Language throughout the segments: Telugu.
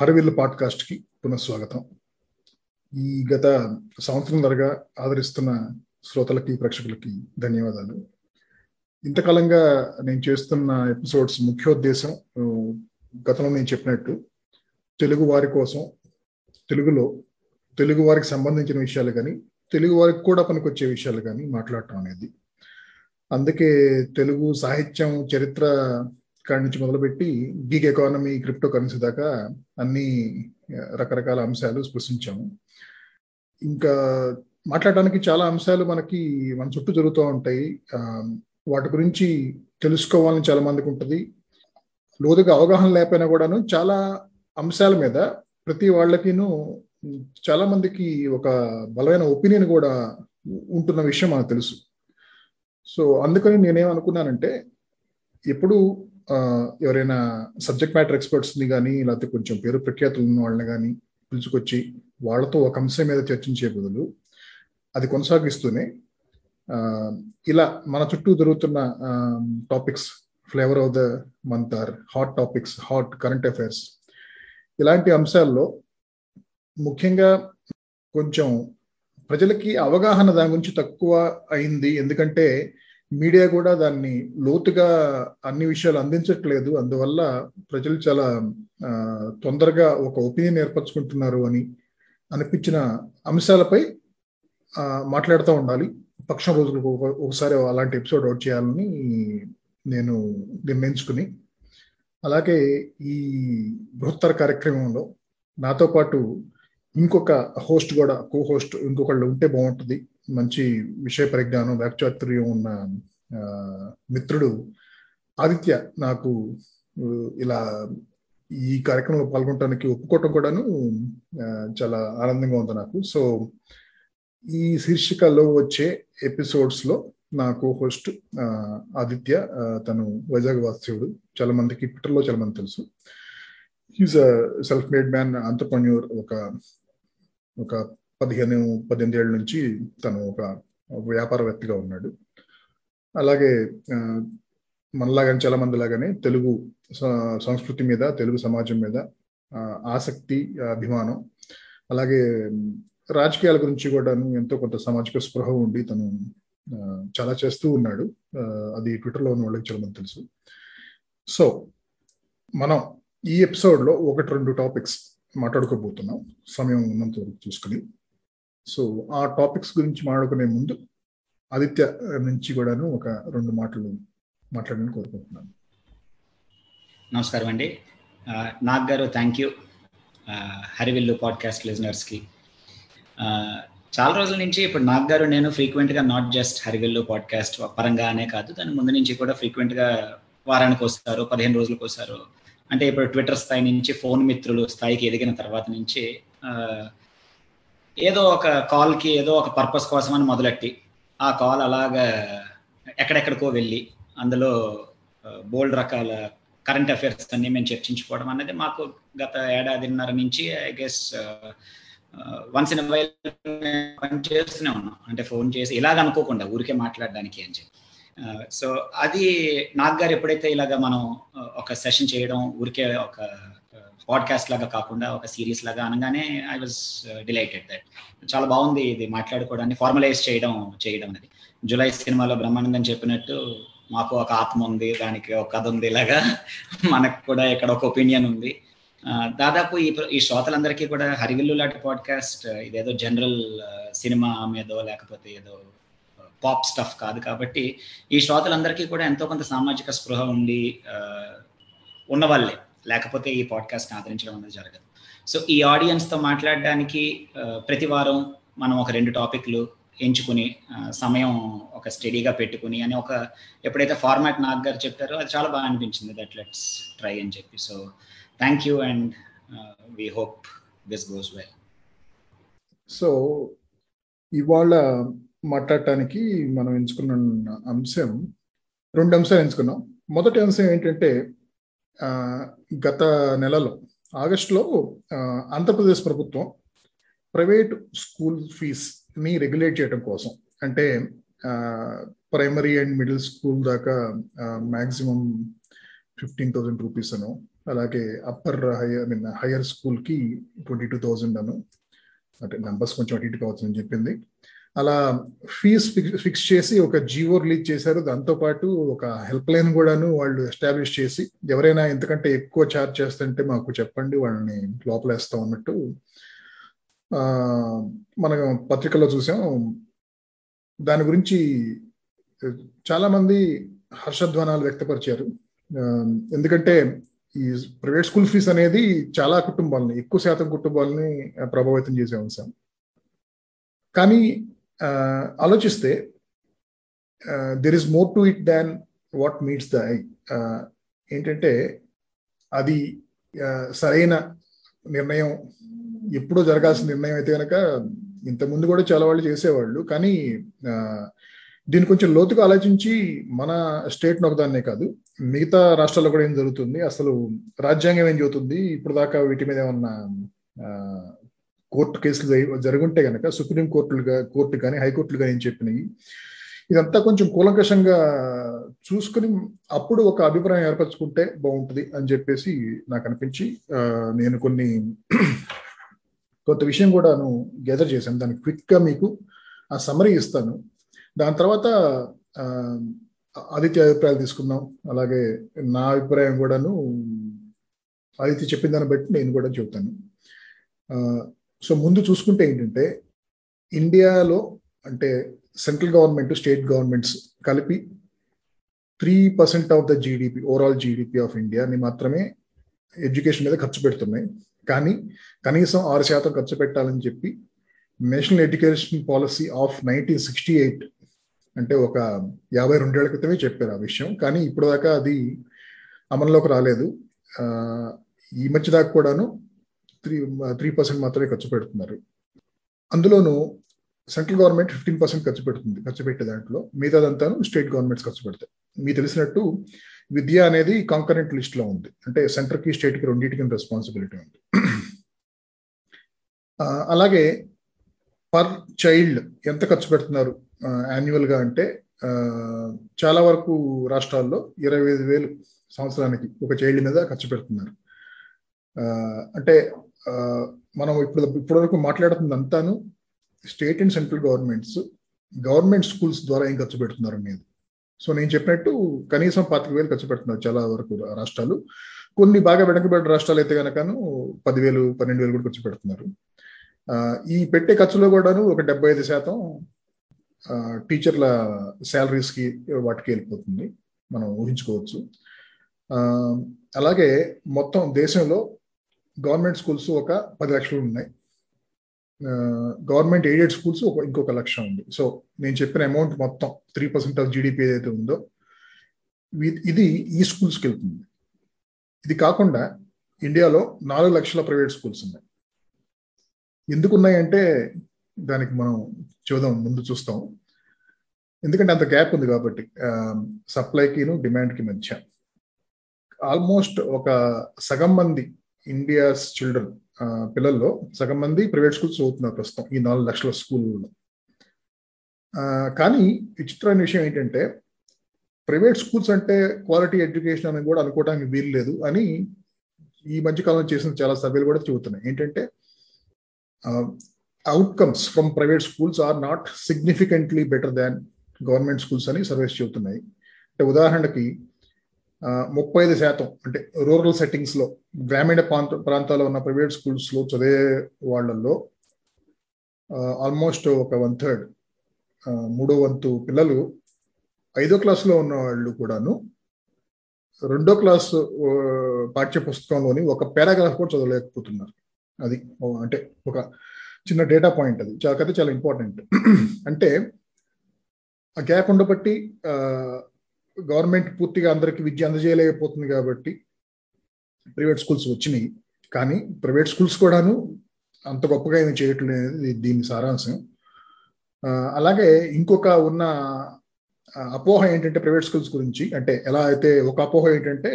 హరవిల్లు పాడ్కాస్ట్కి పునఃస్వాగతం. ఈ గత సంవత్సరంన్నరగా ఆదరిస్తున్న శ్రోతలకి ప్రేక్షకులకి ధన్యవాదాలు. ఇంతకాలంగా నేను చేస్తున్న ఎపిసోడ్స్ ముఖ్యోద్దేశం గతంలో నేను చెప్పినట్టు తెలుగు వారి కోసం తెలుగులో తెలుగు వారికి సంబంధించిన విషయాలు కానీ తెలుగు వారికి కూడా పనికొచ్చే విషయాలు కానీ మాట్లాడటం అనేది. అందుకే తెలుగు సాహిత్యం చరిత్ర కాడి నుంచి మొదలుపెట్టి గిగ్ ఎకానమీ క్రిప్టో కరెన్సీ దాకా అన్ని రకరకాల అంశాలు స్పృశించాము. ఇంకా మాట్లాడడానికి చాలా అంశాలు మనకి మన చుట్టూ జరుగుతూ ఉంటాయి. వాటి గురించి తెలుసుకోవాలని చాలా మందికి ఉంటుంది. లోతుగా అవగాహన లేకపోయినా కూడాను చాలా అంశాల మీద ప్రతి వాళ్ళకిను చాలా మందికి ఒక బలమైన ఒపీనియన్ కూడా ఉంటున్న విషయం మనకు తెలుసు. సో అందుకని నేనేమనుకున్నానంటే ఎప్పుడు ఎవరైనా సబ్జెక్ట్ మ్యాటర్ ఎక్స్పర్ట్స్ని కానీ లేకపోతే కొంచెం పేరు ప్రఖ్యాతులు ఉన్న వాళ్ళని కానీ పిలుచుకొచ్చి వాళ్ళతో ఒక అంశం మీద చర్చించే బదులు అది కొనసాగిస్తూనే ఇలా మన చుట్టూ జరుగుతున్న topics flavour of the month or hot topics hot current affairs ఇలాంటి అంశాల్లో ముఖ్యంగా కొంచెం ప్రజలకి అవగాహన దాని గురించి తక్కువ అయింది. ఎందుకంటే మీడియా కూడా దాన్ని లోతుగా అన్ని విషయాలు అందించట్లేదు. అందువల్ల ప్రజలు చాలా తొందరగా ఒక ఒపీనియన్ ఏర్పరచుకుంటున్నారు అని అనిపించిన అంశాలపై మాట్లాడుతూ ఉండాలి. పక్షం రోజులకు ఒకసారి అలాంటి ఎపిసోడ్ అవుట్ చేయాలని నేను నిర్ణయించుకుని అలాగే ఈ బృహత్తర కార్యక్రమంలో నాతో పాటు ఇంకొక హోస్ట్ కూడా కో హోస్ట్ ఇంకొకళ్ళు ఉంటే బాగుంటుంది. మంచి విషయ పరిజ్ఞానం వాక్చాతుర్యం ఉన్న మిత్రుడు ఆదిత్య నాకు ఇలా ఈ కార్యక్రమంలో పాల్గొనడానికి ఒప్పుకోవటం కూడాను చాలా ఆనందంగా ఉంది నాకు. సో ఈ శీర్షికలో వచ్చే ఎపిసోడ్స్లో నా కో హోస్ట్ ఆదిత్య తను వైజాగ్ వాస్తవుడు చాలా మందికి ట్విట్టర్లో చాలా మంది తెలుసు. He's self made man entrepreneur ఒక ఒక పదిహేను పద్దెనిమిది ఏళ్ళ నుంచి తను ఒక వ్యాపారవేత్తగా ఉన్నాడు. అలాగే మనలాగానే చాలా మంది లాగానే తెలుగు సంస్కృతి మీద తెలుగు సమాజం మీద ఆసక్తి అభిమానం అలాగే రాజకీయాల గురించి కూడా ఎంతో కొంత సామాజిక స్పృహ ఉండి తను చాలా చేస్తూ ఉన్నాడు. అది ట్విట్టర్లో ఉన్న వాళ్ళకి చాలా మంది తెలుసు. సో మనం ఈ ఎపిసోడ్లో ఒకటి రెండు టాపిక్స్ మాట్లాడుకోబోతున్నాం. సమయం ఉన్నంత వరకు చూసుకుని. సో ఆ టాపిక్స్ గురించి మాట్లాడుకునే ముందు ఆదిత్య నుంచి కూడాను ఒక రెండు మాటలు మాట్లాడని కోరుకుంటున్నాను. నమస్కారం అండి Nag garu thank you Harivillu podcast లిజనర్స్కి చాలా రోజుల నుంచి ఇప్పుడు నాగ్ గారు నేను ఫ్రీక్వెంట్గా నాట్ జస్ట్ హరివిల్లు పాడ్కాస్ట్ పరంగానే కాదు దాని ముందు నుంచి కూడా ఫ్రీక్వెంట్గా వారానికి వస్తారు పదిహేను రోజులకు వస్తారు అంటే ఇప్పుడు ట్విట్టర్ స్థాయి నుంచి ఫోన్ మిత్రులు స్థాయికి ఎదిగిన తర్వాత నుంచి ఏదో ఒక కాల్కి ఏదో ఒక పర్పస్ కోసం అని మొదలెట్టి ఆ కాల్ అలాగా ఎక్కడెక్కడికో వెళ్ళి అందులో బోల్డ్ రకాల కరెంట్ అఫైర్స్ అన్ని మేము చర్చించుకోవడం అనేది మాకు గత ఏడాదిన్నర నుంచి I guess once in while పని చేస్తూనే ఉన్నాం. అంటే ఫోన్ చేసి ఇలాగ అనుకోకుండా ఊరికే మాట్లాడడానికి అని చెప్పి. సో అది నాగ్ గారు ఎప్పుడైతే ఇలాగ మనం ఒక సెషన్ చేయడం ఊరికే ఒక పాడ్కాస్ట్ లాగా కాకుండా ఒక సిరీస్ లాగా అనగానే ఐ వాజ్ డిలైటెడ్ దట్ చాలా బాగుంది ఇది మాట్లాడుకోవడాన్ని ఫార్మలైజ్ చేయడం చేయడం అనేది. జూలై సినిమాలో బ్రహ్మానందం చెప్పినట్టు మాకు ఒక ఆత్మ ఉంది దానికి ఒక కథ ఉంది ఇలాగా మనకు కూడా ఇక్కడ ఒక ఒపీనియన్ ఉంది. దాదాపు ఈ ఈ శ్రోతలందరికీ కూడా హరివిల్లు లాంటి పాడ్కాస్ట్ uh, ఇదేదో జనరల్ సినిమా uh, మీదో లేకపోతే ఏదో uh, పాప్ స్టఫ్ కాదు కాబట్టి ఈ శ్రోతలందరికీ కూడా ఎంతో కొంత సామాజిక స్పృహ ఉండి ఉన్నవాళ్ళే. లేకపోతే ఈ పాడ్కాస్ట్ని ఆదరించడం అనేది జరగదు. సో ఈ ఆడియన్స్తో మాట్లాడడానికి ప్రతి వారం మనం ఒక రెండు టాపిక్లు ఎంచుకుని సమయం ఒక స్టడీగా పెట్టుకుని అని ఒక ఎప్పుడైతే ఫార్మాట్ నాగ్ గారు చెప్పారో అది చాలా బాగా అనిపించింది దట్ లెట్స్ ట్రై అని చెప్పి. So thank you and we hope this goes well so ఇవాళ మాట్లాడటానికి మనం ఎంచుకున్న అంశం రెండు అంశాలు ఎంచుకున్నాం. మొదటి అంశం ఏంటంటే గత నెలలో ఆగస్టులో ఆంధ్రప్రదేశ్ ప్రభుత్వం ప్రైవేట్ స్కూల్ ఫీస్ని రెగ్యులేట్ చేయడం కోసం అంటే ప్రైమరీ అండ్ మిడిల్ స్కూల్ దాకా మ్యాక్సిమం ఫిఫ్టీన్ థౌసండ్ రూపీస్ అను అలాగే upper higher I mean higher స్కూల్కి ట్వంటీ టూ థౌజండ్ అను అంటే నెంబర్స్ కొంచెం అటు ఇటు కావచ్చు అని చెప్పింది. అలా ఫీజ్ ఫిక్స్ చేసి ఒక జియో రిలీజ్ చేశారు. దాంతోపాటు ఒక హెల్ప్ లైన్ కూడాను వాళ్ళు ఎస్టాబ్లిష్ చేసి ఎవరైనా ఎంతకంటే ఎక్కువ ఛార్జ్ చేస్తుంటే మాకు చెప్పండి వాళ్ళని లోపలేస్తాం అన్నట్టు మనం పత్రికలో చూసాం. దాని గురించి చాలామంది హర్షధ్వానాలు వ్యక్తపరిచారు. ఎందుకంటే ఈ ప్రైవేట్ స్కూల్ ఫీజు అనేది చాలా కుటుంబాలని ఎక్కువ శాతం కుటుంబాలని ప్రభావితం చేసే అంశం. కానీ ఆలోచిస్తే there is more to it than what meets the eye ఏంటంటే అది సరైన నిర్ణయం ఎప్పుడో జరగాల్సిన నిర్ణయం అయితే కనుక ఇంతకుముందు కూడా చాలా వాళ్ళు చేసేవాళ్ళు కానీ దీన్ని కొంచెం లోతుగా ఆలోచించి మన స్టేట్ ఒకదాన్నే కాదు మిగతా రాష్ట్రాల్లో కూడా ఏం జరుగుతుంది అసలు రాజ్యాంగం ఏం చెబుతుంది ఇప్పుడు దాకా వీటి మీద ఏమన్నా కోర్టు కేసులు జరుగుంటే కనుక సుప్రీం కోర్టులుగా కోర్టు కానీ హైకోర్టులు కానీ ఏం చెప్పినాయి? ఇదంతా కొంచెం కూలంకషంగా చూసుకుని అప్పుడు ఒక అభిప్రాయం ఏర్పరచుకుంటే బాగుంటుంది అని చెప్పేసి నాకు అనిపించి నేను కొన్ని కొంత విషయం కూడాను గెదర్ చేశాను. దాన్ని క్విక్గా మీకు ఆ సమరీ ఇస్తాను. దాని తర్వాత ఆదిత్య అభిప్రాయాలు తీసుకుందాం. అలాగే నా అభిప్రాయం కూడాను ఆదిత్య చెప్పిన దాన్ని బట్టి నేను కూడా చెబుతాను. సో ముందు చూసుకుంటే ఏంటంటే ఇండియాలో అంటే సెంట్రల్ గవర్నమెంట్ స్టేట్ గవర్నమెంట్స్ కలిపి three percent of the GDP overall GDP of ఇండియాని మాత్రమే ఎడ్యుకేషన్ మీద ఖర్చు పెడుతున్నాయి. కానీ కనీసం ఆరు శాతం ఖర్చు పెట్టాలని చెప్పి national education policy of nineteen sixty eight అంటే ఒక యాభై రెండేళ్ళ క్రితమే చెప్పారు ఆ విషయం. కానీ ఇప్పుడు దాకా అది అమల్లోకి రాలేదు. ఈ మధ్య దాకా కూడాను త్రీ త్రీ పర్సెంట్ మాత్రమే ఖర్చు పెడుతున్నారు. అందులోనూ సెంట్రల్ గవర్నమెంట్ ఫిఫ్టీన్ పర్సెంట్ ఖర్చు పెడుతుంది ఖర్చు పెట్టే దాంట్లో. మిగతాదంతాను స్టేట్ గవర్నమెంట్స్ ఖర్చు పెడతాయి. మీకు తెలిసినట్టు విద్య అనేది కాంకరెంట్ లిస్ట్లో ఉంది. అంటే సెంటర్కి రెండింటికి రెస్పాన్సిబిలిటీ ఉంది. అలాగే పర్ చైల్డ్ ఎంత ఖర్చు పెడుతున్నారు యాన్యువల్గా అంటే చాలా వరకు రాష్ట్రాల్లో ఇరవై ఐదు వేలు సంవత్సరానికి ఒక చైల్డ్ మీద ఖర్చు పెడుతున్నారు. అంటే మనం ఇప్పుడు ఇప్పటివరకు మాట్లాడుతుంది అంతాను state and central governments government schools ద్వారా ఏం ఖర్చు పెడుతున్నారు అనేది. సో నేను చెప్పినట్టు కనీసం పాతిక వేలు ఖర్చు పెడుతున్నారు చాలా వరకు రాష్ట్రాలు. కొన్ని బాగా వెనకబడిన రాష్ట్రాలు అయితే కనుకను పదివేలు పన్నెండు వేలు కూడా ఖర్చు పెడుతున్నారు. ఈ పెట్టే ఖర్చులో కూడాను ఒక డెబ్బై ఐదు శాతం టీచర్ల శాలరీస్కి వాటికి వెళ్ళిపోతుంది. మనం ఊహించుకోవచ్చు. అలాగే మొత్తం దేశంలో గవర్నమెంట్ స్కూల్స్ ఒక పది లక్షలు ఉన్నాయి. గవర్నమెంట్ ఎయిడెడ్ స్కూల్స్ ఒక ఇంకొక లక్ష ఉంది. సో నేను చెప్పిన అమౌంట్ మొత్తం త్రీ పర్సెంట్ ఆఫ్ జీడిపి ఏదైతే ఉందో ఇది ఈ స్కూల్స్కి వెళ్తుంది. ఇది కాకుండా ఇండియాలో నాలుగు లక్షల ప్రైవేట్ స్కూల్స్ ఉన్నాయి. ఎందుకు ఉన్నాయంటే దానికి మనం చూద్దాం ముందు చూస్తాం. ఎందుకంటే అంత గ్యాప్ ఉంది కాబట్టి సప్లైకిను డిమాండ్కి మధ్య. ఆల్మోస్ట్ ఒక సగం మంది ఇండియాస్ చిల్డ్రన్ పిల్లల్లో సగం మంది ప్రైవేట్ స్కూల్స్ చదువుతున్నారు ప్రస్తుతం ఈ నాలుగు లక్షల స్కూల్లో కానీ విచిత్రమైన విషయం ఏంటంటే ప్రైవేట్ స్కూల్స్ అంటే క్వాలిటీ ఎడ్యుకేషన్ అని కూడా అనుకోవడానికి వీలు లేదు అని ఈ మధ్యకాలంలో చేసిన చాలా సర్వేలు కూడా చెబుతున్నాయి. ఏంటంటే outcomes from private schools are not significantly better than government schools అని సర్వేస్ చెబుతున్నాయి. అంటే ఉదాహరణకి ముప్పై ఐదు శాతం అంటే రూరల్ సెట్టింగ్స్లో గ్రామీణ ప్రాంత ప్రాంతాల్లో ఉన్న ప్రైవేట్ స్కూల్స్లో చదివే వాళ్ళల్లో ఆల్మోస్ట్ ఒక వన్ థర్డ్ మూడో వంతు పిల్లలు ఐదో క్లాస్లో ఉన్న వాళ్ళు కూడాను రెండో క్లాస్ పాఠ్య పుస్తకంలోని ఒక పారాగ్రాఫ్ కూడా చదవలేకపోతున్నారు. అది అంటే ఒక చిన్న డేటా పాయింట్ అది. చాలా చాలా ఇంపార్టెంట్ అంటే ఆ గ్యాప్ ఉండబట్టి గవర్నమెంట్ పూర్తిగా అందరికి విద్య అందజేయలేకపోతుంది కాబట్టి ప్రైవేట్ స్కూల్స్ వచ్చినాయి. కానీ ప్రైవేట్ స్కూల్స్ కూడాను అంత గొప్పగా ఏమి చేయట్లేదు దీని సారాంశం. అలాగే ఇంకొక ఉన్న అపోహ ఏంటంటే ప్రైవేట్ స్కూల్స్ గురించి అంటే ఎలా అయితే ఒక అపోహ ఏంటంటే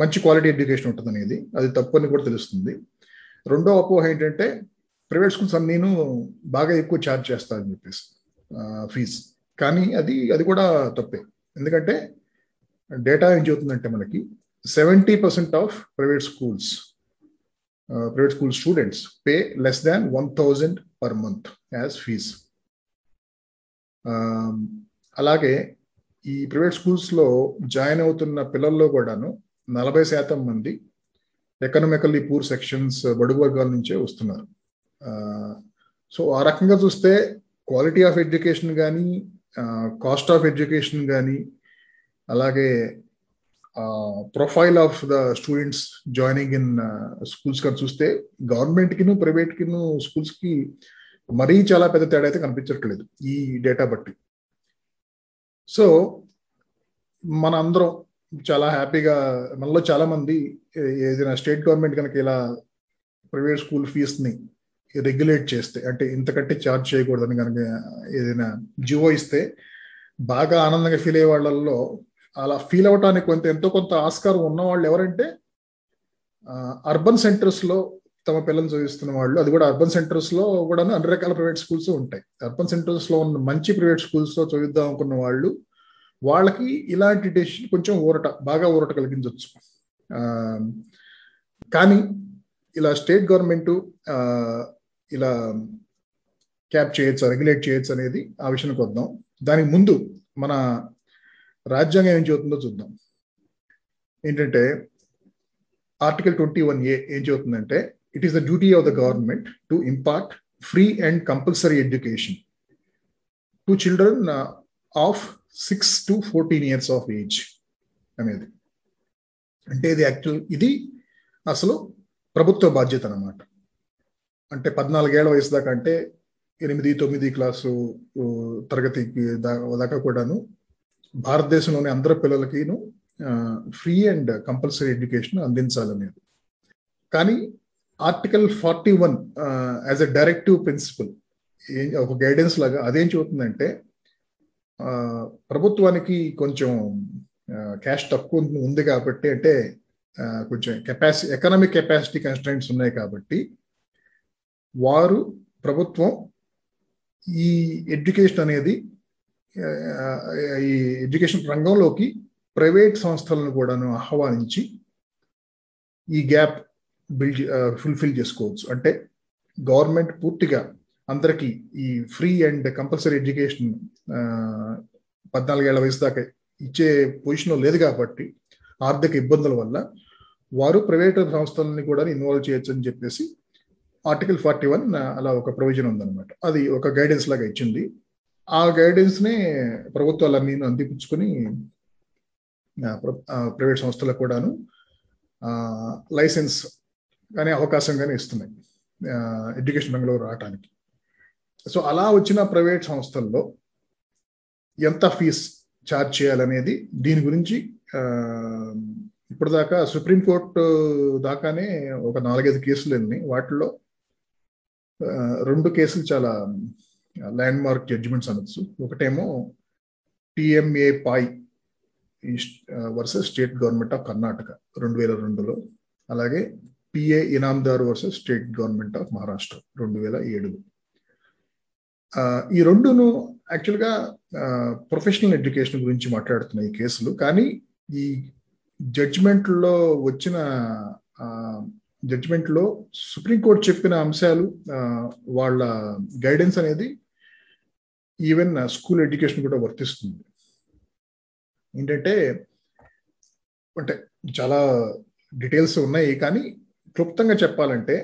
మంచి క్వాలిటీ ఎడ్యుకేషన్ ఉంటుంది అనేది అది తప్పు అని కూడా తెలుస్తుంది. రెండో అపోహ ఏంటంటే ప్రైవేట్ స్కూల్స్ అన్నీను బాగా ఎక్కువ ఛార్జ్ చేస్తారని చెప్పేసి ఫీజు. కానీ అది అది కూడా తప్పే. ఎందుకంటే డేటా ఏం చెబుతుందంటే మనకి seventy percent of private schools private school students pay less than one thousand per month as fees. అలాగే ఈ ప్రైవేట్ స్కూల్స్లో జాయిన్ అవుతున్న పిల్లల్లో కూడాను నలభై శాతం మంది ఎకనామికల్లీ పూర్ సెక్షన్స్ బడుగు వర్గాల నుంచే వస్తున్నారు. సో ఆ రకంగా చూస్తే క్వాలిటీ ఆఫ్ ఎడ్యుకేషన్ కానీ కాస్ట్ ఆఫ్ ఎడ్యుకేషన్ కానీ అలాగే profile of the students joining in schools కానీ చూస్తే గవర్నమెంట్కిను ప్రైవేట్కిను స్కూల్స్కి మరీ చాలా పెద్ద తేడా అయితే కనిపించట్లేదు ఈ డేటా బట్టి. సో మన అందరం చాలా హ్యాపీగా మనలో చాలామంది ఏదైనా స్టేట్ గవర్నమెంట్ కనుక ఇలా ప్రైవేట్ స్కూల్ ఫీజుని రెగ్యులేట్ చేస్తే అంటే ఇంతకంటే ఛార్జ్ చేయకూడదని కనుక ఏదైనా జివో ఇస్తే బాగా ఆనందంగా ఫీల్ అయ్యే వాళ్ళల్లో అలా ఫీల్ అవటానికి కొంత ఎంతో కొంత ఆస్కారం ఉన్న వాళ్ళు ఎవరంటే అర్బన్ సెంటర్స్లో తమ పిల్లల్ని చదివిస్తున్న వాళ్ళు. అది కూడా అర్బన్ సెంటర్స్లో కూడా అన్ని రకాల ప్రైవేట్ స్కూల్స్ ఉంటాయి. అర్బన్ సెంటర్స్లో ఉన్న మంచి ప్రైవేట్ స్కూల్స్లో చదివిద్దాం అనుకున్న వాళ్ళు వాళ్ళకి ఇలాంటి డెసిషన్ కొంచెం ఊరట బాగా ఊరట కలిగించవచ్చు కానీ ఇలా స్టేట్ గవర్నమెంట్ ఇలా క్యాప్ చేయొచ్చు రెగ్యులేట్ చేయొచ్చు అనేది ఆ విషయానికి వద్దాం. దానికి ముందు మన రాజ్యాంగం ఏం చెబుతుందో చూద్దాం. ఏంటంటే ఆర్టికల్ ట్వంటీ వన్ ఏ ఏం చెబుతుందంటే it is the duty of the government to impart free and compulsory education to children of six to fourteen years of age అనేది. అంటే ఇది యాక్చువల్ ఇది అసలు ప్రభుత్వ బాధ్యత అనమాట అంటే పద్నాలుగేళ్ళ వయసు దాకా అంటే ఎనిమిది తొమ్మిది క్లాసు తరగతికి దాకా కూడాను భారతదేశంలోని అందరి పిల్లలకిను ఫ్రీ అండ్ కంపల్సరీ ఎడ్యుకేషన్ అందించాలనేది. కానీ article forty one as a directive principle ఒక గైడెన్స్ లాగా అదేం చెబుతుందంటే ప్రభుత్వానికి కొంచెం క్యాష్ తక్కువ ఉంది కాబట్టి అంటే కొంచెం కెపాసిటీ ఎకనామిక్ కెపాసిటీ కన్స్టెంట్స్ ఉన్నాయి కాబట్టి వారు ప్రభుత్వం ఈ ఎడ్యుకేషన్ అనేది ఈ ఎడ్యుకేషన్ రంగంలోకి ప్రైవేట్ సంస్థలను కూడాను ఆహ్వానించి ఈ గ్యాప్ బిల్డ్ ఫుల్ఫిల్ చేసుకోవచ్చు. అంటే గవర్నమెంట్ పూర్తిగా అందరికీ ఈ ఫ్రీ అండ్ కంపల్సరీ ఎడ్యుకేషన్ పద్నాలుగేళ్ళ వయసు దాకా ఇచ్చే పొజిషన్లో లేదు కాబట్టి ఆర్థిక ఇబ్బందుల వల్ల వారు ప్రైవేట్ సంస్థలని కూడా ఇన్వాల్వ్ చేయొచ్చు అని చెప్పేసి ఆర్టికల్ ఫార్టీ వన్ అలా ఒక ప్రొవిజన్ ఉందన్నమాట. అది ఒక గైడెన్స్ లాగా ఇచ్చింది. ఆ గైడెన్స్నే ప్రభుత్వాలన్నీ అందిపుచ్చుకొని ప్రైవేట్ సంస్థలకు కూడాను లైసెన్స్ కానీ అవకాశం కానీ ఇస్తున్నాయి ఎడ్యుకేషన్ రంగంలో రావటానికి. సో అలా వచ్చిన ప్రైవేట్ సంస్థల్లో ఎంత ఫీజ్ ఛార్జ్ చేయాలనేది దీని గురించి ఇప్పటిదాకా సుప్రీంకోర్టు దాకానే ఒక నాలుగైదు కేసులు ఉన్నాయి. వాటిలో రెండు కేసులు చాలా ల్యాండ్ మార్క్ జడ్జిమెంట్స్ అనొచ్చు. ఒకటేమో TMA Pai versus state government of Karnataka రెండు వేల రెండులో. అలాగే PA Inamdar versus state government of Maharashtra రెండు వేల ఏడులో ఈ రెండును యాక్చువల్గా ప్రొఫెషనల్ ఎడ్యుకేషన్ గురించి మాట్లాడుతున్నాయి ఈ కేసులు. కానీ ఈ జడ్జిమెంట్లో వచ్చిన జడ్జిమెంట్లో సుప్రీంకోర్టు చెప్పిన అంశాలు వాళ్ళ గైడెన్స్ అనేది ఈవెన్ స్కూల్ ఎడ్యుకేషన్ కూడా వర్తిస్తుంది. ఏంటంటే అంటే చాలా డీటెయిల్స్ ఉన్నాయి కానీ క్లుప్తంగా చెప్పాలంటే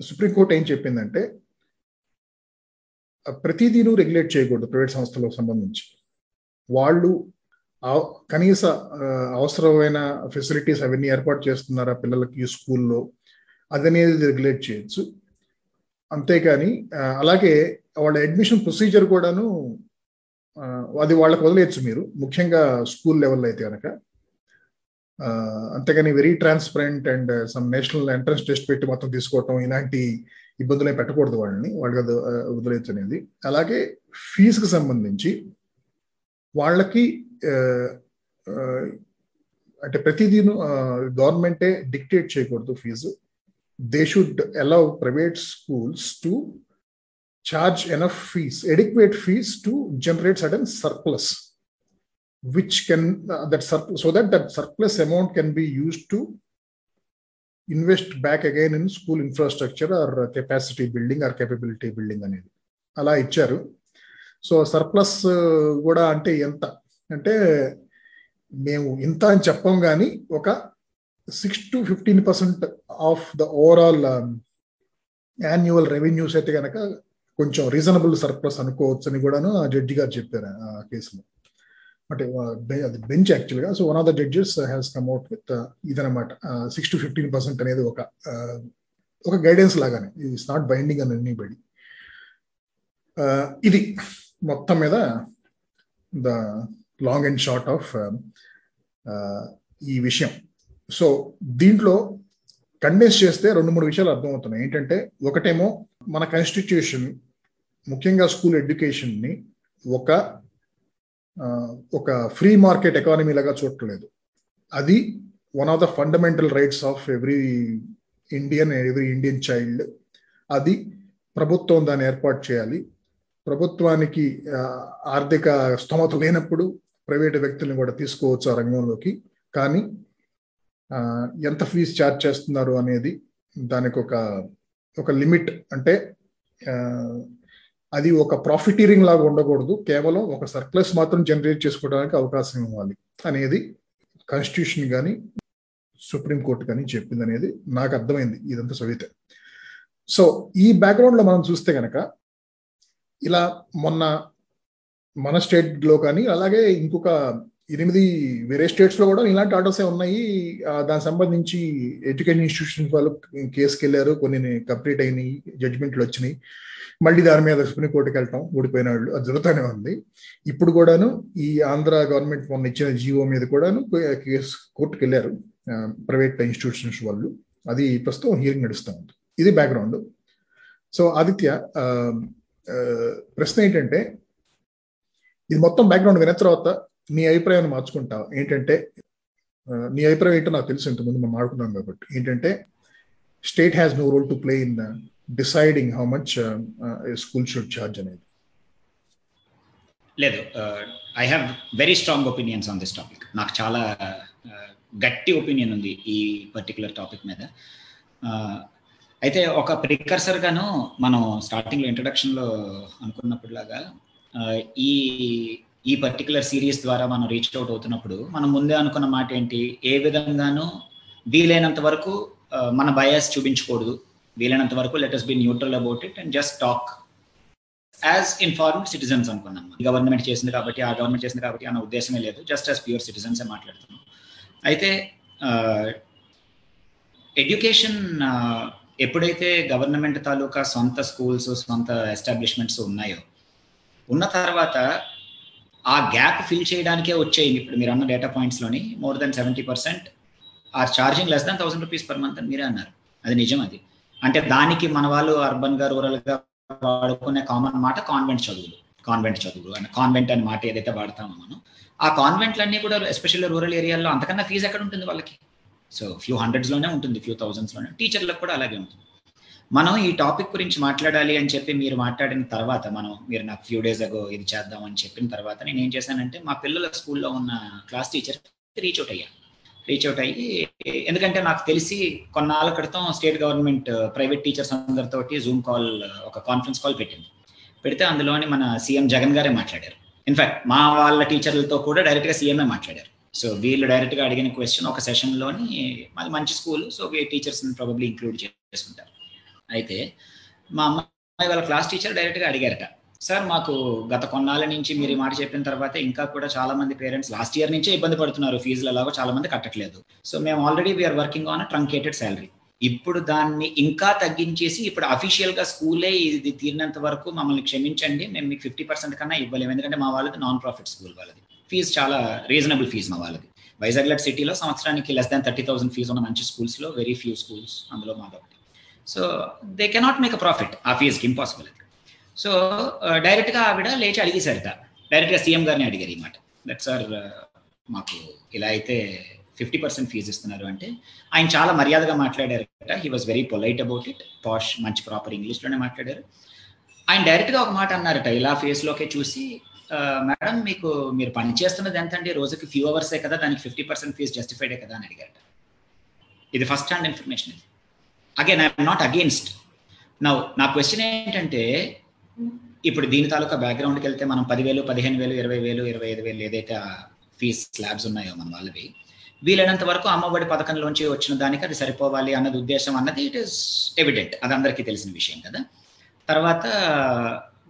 సుప్రీంకోర్టు ఏం చెప్పిందంటే ప్రతిదీను రెగ్యులేట్ చేయకూడదు ప్రైవేట్ సంస్థలకు సంబంధించి. వాళ్ళు కనీస అవసరమైన ఫెసిలిటీస్ అవన్నీ ఏర్పాటు చేస్తున్నారా పిల్లలకి స్కూల్లో? అదనేది రెగ్యులేట్ చేయొచ్చు. అంతేకాని అలాగే వాళ్ళ అడ్మిషన్ ప్రొసీజర్ కూడాను అది వాళ్ళకి వదిలేయచ్చు మీరు. ముఖ్యంగా స్కూల్ లెవెల్లో అయితే కనుక అంతేగాని very transparent and some national entrance test పెట్టి మొత్తం తీసుకోవటం ఇలాంటి ఇబ్బందులు పెట్టకూడదు వాళ్ళని. వాళ్ళకి వదిలేయచ్చు అనేది. అలాగే ఫీజుకి సంబంధించి వాళ్ళకి అంటే ప్రతిదీ గవర్నమెంటే డిక్టేట్ చేయకూడదు fee they should allow private schools to charge enough fee adequate fees to generate sudden surplus which can that surp so that that surplus amount can be use to invest back again in school infrastructure or capacity building or capability building అనేది. అలా ఇచ్చారు. సో సర్ప్లస్ కూడా అంటే ఎంత? అంటే మేము ఇంత అని చెప్పాం కానీ ఒక six to fifteen percent of the overall annual revenues అయితే కనుక కొంచెం రీజనబుల్ సర్ప్లస్ అనుకోవచ్చు అని కూడాను ఆ జడ్జి గారు చెప్పారు ఆ కేసులో. అంటే అది బెంచ్ యాక్చువల్గా so one of the judges has come out with ఇదనమాట సిక్స్ టు ఫిఫ్టీన్ పర్సెంట్ అనేది ఒక ఒక గైడెన్స్ లాగానే. It's not binding on anybody ఇది మొత్తం మీద the long and short of ఈ విషయం. సో దీంట్లో కండెన్స్ చేస్తే రెండు మూడు విషయాలు అర్థమవుతున్నాయి. ఏంటంటే ఒకటేమో మన కాన్స్టిట్యూషన్ ముఖ్యంగా స్కూల్ ఎడ్యుకేషన్ని ఒక ఒక ఫ్రీ మార్కెట్ ఎకానమీ లాగా చూడట్లేదు. అది one of the fundamental rights of every Indian every Indian child అది ప్రభుత్వం దాన్ని ఏర్పాటు చేయాలి. ప్రభుత్వానికి ఆర్థిక స్తోమత లేనప్పుడు ప్రైవేటు వ్యక్తులను కూడా తీసుకోవచ్చు ఆ రంగంలోకి. కానీ ఎంత ఫీజు ఛార్జ్ చేస్తున్నారు అనేది దానికి ఒక ఒక లిమిట్. అంటే అది ఒక ప్రాఫిటీరింగ్ లాగా ఉండకూడదు. కేవలం ఒక సర్ప్లస్ మాత్రం జనరేట్ చేసుకోవడానికి అవకాశం ఇవ్వాలి అనేది కాన్స్టిట్యూషన్ కానీ సుప్రీంకోర్టు కానీ చెప్పింది అనేది నాకు అర్థమైంది ఇదంతా చదివితే సో ఈ బ్యాక్గ్రౌండ్లో మనం చూస్తే కనుక ఇలా మొన్న మన స్టేట్లో కానీ అలాగే ఇంకొక ఎనిమిది వేరే స్టేట్స్లో కూడా ఇలాంటి ఆర్డర్స్ ఉన్నాయి. దానికి సంబంధించి ఎడ్యుకేషన్ ఇన్స్టిట్యూషన్ వాళ్ళు కేసుకి వెళ్ళారు కొన్ని కంప్లీట్ అయినాయి. జడ్జిమెంట్లు వచ్చినాయి. మళ్ళీ దాని మీద సుప్రీంకోర్టుకి వెళ్ళటం ఓడిపోయిన వాళ్ళు. అది జరుగుతూనే ఉంది. ఇప్పుడు కూడాను ఈ ఆంధ్ర గవర్నమెంట్ మొన్న ఇచ్చిన జీవో మీద కూడాను కేసు కోర్టుకు వెళ్ళారు ప్రైవేట్ ఇన్స్టిట్యూషన్స్ వాళ్ళు. అది ప్రస్తుతం హియరింగ్ నడుస్తూ ఉంది. ఇది బ్యాక్గ్రౌండ్. సో ఆదిత్య ప్రశ్న ఏంటంటే ఇది మొత్తం బ్యాక్గ్రౌండ్ విన్న తర్వాత నీ అభిప్రాయాన్ని మార్చుకుంటావు ఏంటంటే నీ అభిప్రాయం ఏంటో నాకు తెలుసు ఇంతకుముందు మనం ఆడుకున్నాం కాబట్టి. ఏంటంటే state has no role to play in deciding how much school should charge అనేది. లేదు I have very strong opinions on this topic నాకు చాలా గట్టి ఒపీనియన్ ఉంది ఈ పర్టికులర్ టాపిక్ మీద. అయితే ఒక ప్రికర్సర్గాను మనం స్టార్టింగ్లో ఇంట్రడక్షన్లో అనుకున్నప్పుడులాగా ఈ ఈ పర్టికులర్ సిరీస్ ద్వారా మనం రీచ్ అవుట్ అవుతున్నప్పుడు మనం ముందే అనుకున్న మాట ఏంటి? ఏ విధంగానూ వీలైనంత వరకు మన బయాస్ చూపించకూడదు. వీలైనంత వరకు let us be neutral about it and just talk as informed citizens అనుకున్నాం గవర్నమెంట్ చేసింది కాబట్టి ఆ గవర్నమెంట్ చేసింది కాబట్టి అన్న ఉద్దేశమే లేదు. జస్ట్ యాజ్ ప్యూర్ సిటిజన్స్ మాట్లాడుతున్నాం. అయితే ఎడ్యుకేషన్ ఎప్పుడైతే గవర్నమెంట్ తాలూకా సొంత స్కూల్స్ సొంత ఎస్టాబ్లిష్మెంట్స్ ఉన్నాయో ఉన్న తర్వాత ఆ గ్యాప్ ఫిల్ చేయడానికే వచ్చాయి. ఇప్పుడు మీరు అన్న data పాయింట్స్లోని more than seventy percent are charging less than thousand rupees per month అని మీరే అన్నారు. అది నిజం అది. అంటే దానికి మన వాళ్ళు అర్బన్గా రూరల్గా వాడుకునే కామన్ మాట కాన్వెంట్ చదువులు. కాన్వెంట్ చదువులు అని కాన్వెంట్ అనే మాట ఏదైతే వాడతామో మనం. ఆ కాన్వెంట్లన్నీ కూడా ఎస్పెషల్లీ రూరల్ ఏరియాలో అంతకన్నా ఫీజు ఎక్కడ ఉంటుంది వాళ్ళకి? సో ఫ్యూ హండ్రెడ్స్లోనే ఉంటుంది ఫ్యూ థౌజండ్స్లోనే టీచర్లకు కూడా అలాగే ఉంటుంది. మనం ఈ టాపిక్ గురించి మాట్లాడాలి అని చెప్పి మీరు మాట్లాడిన తర్వాత మనం మీరు నాకు ఫ్యూ డేస్ అగో ఇది చేద్దాం అని చెప్పిన తర్వాత నేను ఏం చేశానంటే మా పిల్లల స్కూల్లో ఉన్న క్లాస్ టీచర్ రీచ్ అవుట్ అయ్యా. రీచ్ అవుట్ అయ్యి ఎందుకంటే నాకు తెలిసి కొన్నాళ్ళ క్రితం స్టేట్ గవర్నమెంట్ ప్రైవేట్ టీచర్స్ అందరితోటి జూమ్ కాల్ ఒక కాన్ఫరెన్స్ కాల్ పెట్టింది. పెడితే అందులోని మన సీఎం జగన్ గారే మాట్లాడారు. ఇన్ఫాక్ట్ మా వాళ్ళ టీచర్లతో కూడా డైరెక్ట్గా సీఎంఏ మాట్లాడారు. సో వీళ్ళు డైరెక్ట్గా అడిగిన క్వశ్చన్ ఒక సెషన్లోని మాది మంచి స్కూల్ సో టీచర్స్ని ప్రాబబ్లీ ఇంక్లూడ్ చేసుకుంటారు. అయితే మా అమ్మాయి వాళ్ళ క్లాస్ టీచర్ డైరెక్ట్గా అడిగారట. సార్ మాకు గత కొన్నాళ్ళ నుంచి మీరు ఈ మాట చెప్పిన తర్వాత ఇంకా కూడా చాలా మంది పేరెంట్స్ లాస్ట్ ఇయర్ నుంచే ఇబ్బంది పడుతున్నారు. ఫీజులు ఎలాగో చాలా మంది కట్టట్లేదు. సో మేము already we are working on truncated salary ఇప్పుడు దాన్ని ఇంకా తగ్గించేసి ఇప్పుడు అఫీషియల్గా స్కూలే ఇది తీరినంత వరకు మమ్మల్ని క్షమించండి. మేము మీకు ఫిఫ్టీ పర్సెంట్ కన్నా ఇవ్వలేము. ఎందుకంటే మా వాళ్ళది నాన్ ప్రాఫిట్ స్కూల్ వాళ్ళది. ఫీజు చాలా రీజనబుల్ ఫీజు మా వాళ్ళది. వైజాగ్ లెట్ సిటీలో సంవత్సరానికి less than thirty thousand fee ఉన్న మంచి స్కూల్స్లో వెరీ ఫ్యూ స్కూల్స్ అందులో మాదొకటి so they cannot make a profit ఆ ఫీజ్కి ఇంపాసిబుల్ అది సో డైరెక్ట్గా ఆవిడ లేచి అడిగేశారట. డైరెక్ట్గా సీఎం గారిని అడిగారు ఈ మాట. దట్ సార్ uh, మాకు ఇలా అయితే ఫిఫ్టీ పర్సెంట్ ఫీజు ఇస్తున్నారు అంటే ఆయన చాలా మర్యాదగా మాట్లాడారట. He was very polite about it posh మంచి ప్రాపర్ ఇంగ్లీష్లోనే మాట్లాడారు. ఆయన డైరెక్ట్గా ఒక మాట అన్నారట. ఇలా ఫేస్లోకే చూసి మేడం మీకు మీరు పని చేస్తున్నది ఎంత అండి రోజుకి ఫ్యూ అవర్సే కదా దానికి ఫిఫ్టీ పర్సెంట్ ఫీజు జస్టిఫైడే కదా అని అడిగారట. ఇది ఫస్ట్ హ్యాండ్ ఇన్ఫర్మేషన్ ఇది. అగైన్ ఐఎమ్ నాట్ అగేన్స్ట్ నా నా క్వశ్చన్ ఏంటంటే ఇప్పుడు దీని తాలూకా బ్యాక్గ్రౌండ్కి వెళ్తే మనం పదివేలు పదిహేను వేలు ఇరవై వేలు ఇరవై ఐదు వేలు ఏదైతే ఫీజ్ స్లాబ్స్ ఉన్నాయో మన వాళ్ళవి వీలైనంత వరకు అమ్మఒడి పథకంలోంచి వచ్చిన దానికి అది సరిపోవాలి అన్నది ఉద్దేశం అన్నది ఇట్ ఈస్ ఎవిడెంట్ అది అందరికీ తెలిసిన విషయం కదా. తర్వాత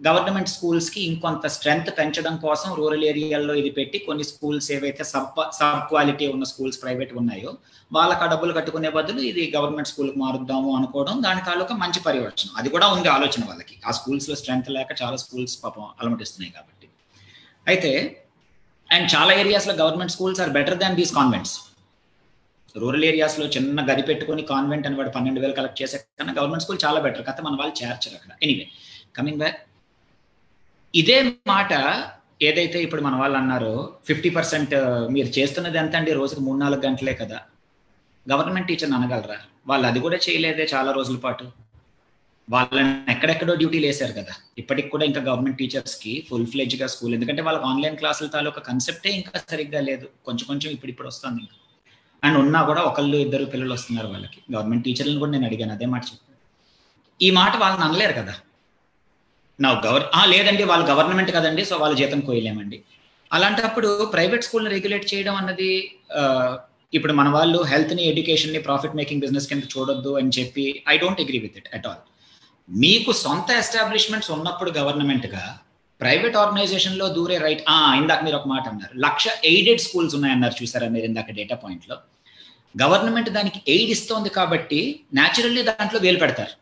గవర్నమెంట్ స్కూల్స్కి ఇంకొంత స్ట్రెంగ్త్ పెంచడం కోసం రూరల్ ఏరియాల్లో ఇది పెట్టి కొన్ని స్కూల్స్ ఏవైతే సబ్ సబ్ క్వాలిటీ ఉన్న స్కూల్స్ ప్రైవేట్ ఉన్నాయో వాళ్ళకి ఆ డబ్బులు కట్టుకునే బదులు ఇది గవర్నమెంట్ స్కూల్కి మారుద్దాము అనుకోవడం దాని తాలూకా మంచి పరివర్తనం అది కూడా ఉంది ఆలోచన వాళ్ళకి. ఆ స్కూల్స్లో స్ట్రెంగ్త్ లేక చాలా స్కూల్స్ పాపం అలమటిస్తున్నాయి కాబట్టి. అయితే అండ్ చాలా ఏరియాస్లో government schools are better than these convents. Rural ఏరియాస్లో చిన్న గది పెట్టుకుని కాన్వెంట్ అని వాడు పన్నెండు వేలు కలెక్ట్ చేసే కన్నా గవర్నమెంట్ స్కూల్ చాలా బెటర్. కదా మన వాళ్ళు చేర్చరు అక్కడ. ఎనీవే కమింగ్ బ్యాక్ ఇదే మాట ఏదైతే ఇప్పుడు మన వాళ్ళు అన్నారో ఫిఫ్టీ పర్సెంట్ మీరు చేస్తున్నది ఎంత అండి రోజుకి మూడు నాలుగు గంటలే కదా. గవర్నమెంట్ టీచర్ని అనగలరా? వాళ్ళు అది కూడా చేయలేదే చాలా రోజుల పాటు. వాళ్ళని ఎక్కడెక్కడో డ్యూటీలు వేశారు కదా. ఇప్పటికి కూడా ఇంకా గవర్నమెంట్ టీచర్స్కి ఫుల్ ఫ్లెజ్గా స్కూల్ ఎందుకంటే వాళ్ళకి ఆన్లైన్ క్లాసుల తాలూకా కన్సెప్టే ఇంకా సరిగ్గా లేదు. కొంచెం కొంచెం ఇప్పుడు ఇప్పుడు వస్తుంది ఇంకా. అండ్ ఉన్నా కూడా ఒకళ్ళు ఇద్దరు పిల్లలు వస్తున్నారు వాళ్ళకి. గవర్నమెంట్ టీచర్లను కూడా నేను అడిగాను అదే మాట చెప్పాను. ఈ మాట వాళ్ళని అనలేరు కదా. నా గవర్ లేదండి వాళ్ళు గవర్నమెంట్ కదండి సో వాళ్ళ జీతం కోయలేమండి. అలాంటప్పుడు ప్రైవేట్ స్కూల్ని రెగ్యులేట్ చేయడం అన్నది ఇప్పుడు మన వాళ్ళు హెల్త్ని ఎడ్యుకేషన్ని ప్రాఫిట్ మేకింగ్ బిజినెస్ కింద చూడొద్దు అని చెప్పి I don't agree with it at all మీకు సొంత ఎస్టాబ్లిష్మెంట్స్ ఉన్నప్పుడు గవర్నమెంట్గా ప్రైవేట్ ఆర్గనైజేషన్లో దూరే రైట్ ఇందాక మీరు ఒక మాట అన్నారు. లక్ష ఎయిడెడ్ స్కూల్స్ ఉన్నాయన్నారు చూసారా మీరు ఇందాక డేటా పాయింట్లో గవర్నమెంట్ దానికి ఎయిడ్ ఇస్తోంది కాబట్టి న్యాచురల్లీ దాంట్లో వేలు పెడతారు.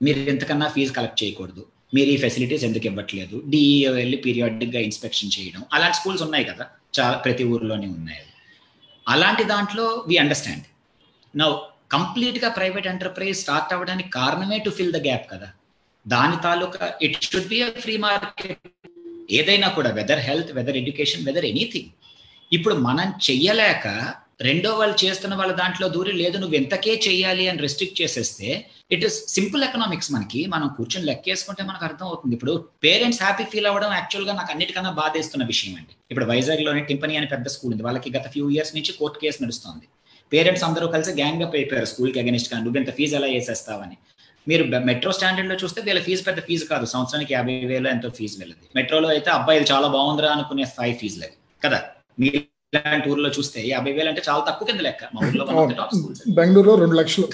మీరు ఎంతకన్నా ఫీజు కలెక్ట్ చేయకూడదు. మీరు ఈ ఫెసిలిటీస్ ఎందుకు ఇవ్వట్లేదు? డిఈఓ వెళ్ళి పీరియాడిక్గా ఇన్స్పెక్షన్ చేయడం. అలాంటి స్కూల్స్ ఉన్నాయి కదా. చాలా ప్రతి ఊర్లోనే ఉన్నాయి అలాంటి దాంట్లో వి అండర్స్టాండ్ నౌ కంప్లీట్గా ప్రైవేట్ ఎంటర్ప్రైజ్ స్టార్ట్ అవ్వడానికి కారణమే టు ఫిల్ ద గ్యాప్ కదా. దాని తాలూకా it should be free market ఏదైనా కూడా whether health whether education whether anything ఇప్పుడు మనం చెయ్యలేక రెండో వాళ్ళు చేస్తున్న వాళ్ళ దాంట్లో దూరి లేదు నువ్వు ఎంతకే చేయాలి అని రెస్ట్రిక్ట్ చేసేస్తే ఇట్ ఇస్ సింపుల్ ఎకనామిక్స్ మనకి. మనం కూర్చొని లెక్కేసుకుంటే మనకు అర్థం అవుతుంది. ఇప్పుడు పేరెంట్స్ హ్యాపీ ఫీల్ అవ్వడం యాక్చువల్గా నాకు అన్నిటికన్నా బాధేస్తున్న విషయం అండి. ఇప్పుడు వైజాగ్లోనే టింపనీ అని పెద్ద స్కూల్ ఉంది. వాళ్ళకి గత ఫ్యూ ఇయర్స్ నుంచి కోర్టు కేసు నడుస్తుంది. పేరెంట్స్ అందరూ కలిసి గ్యాంగ్ అప్ అయిపోయారు స్కూల్కి అగెనిస్ట్గా. నువ్వు ఇంత ఫీజు ఎలా వేసేస్తావని. మీరు మెట్రో స్టాండర్డ్లో చూస్తే వీళ్ళ ఫీజు పెద్ద ఫీజు కాదు. సంవత్సరానికి యాభై వేలు ఎంతో ఫీజు వెళ్ళదు. మెట్రోలో అయితే అబ్బాయిలు చాలా బాగుందిరా అనుకునే స్థాయి ఫీజులు కదా? మీ ఇలాంటి ఊర్లో చూస్తే యాభై వేలు అంటే చాలా తక్కువ కింద లెక్క. మా ఊర్లో టాప్ స్కూల్స్ బెంగళూరులో రెండు లక్షలు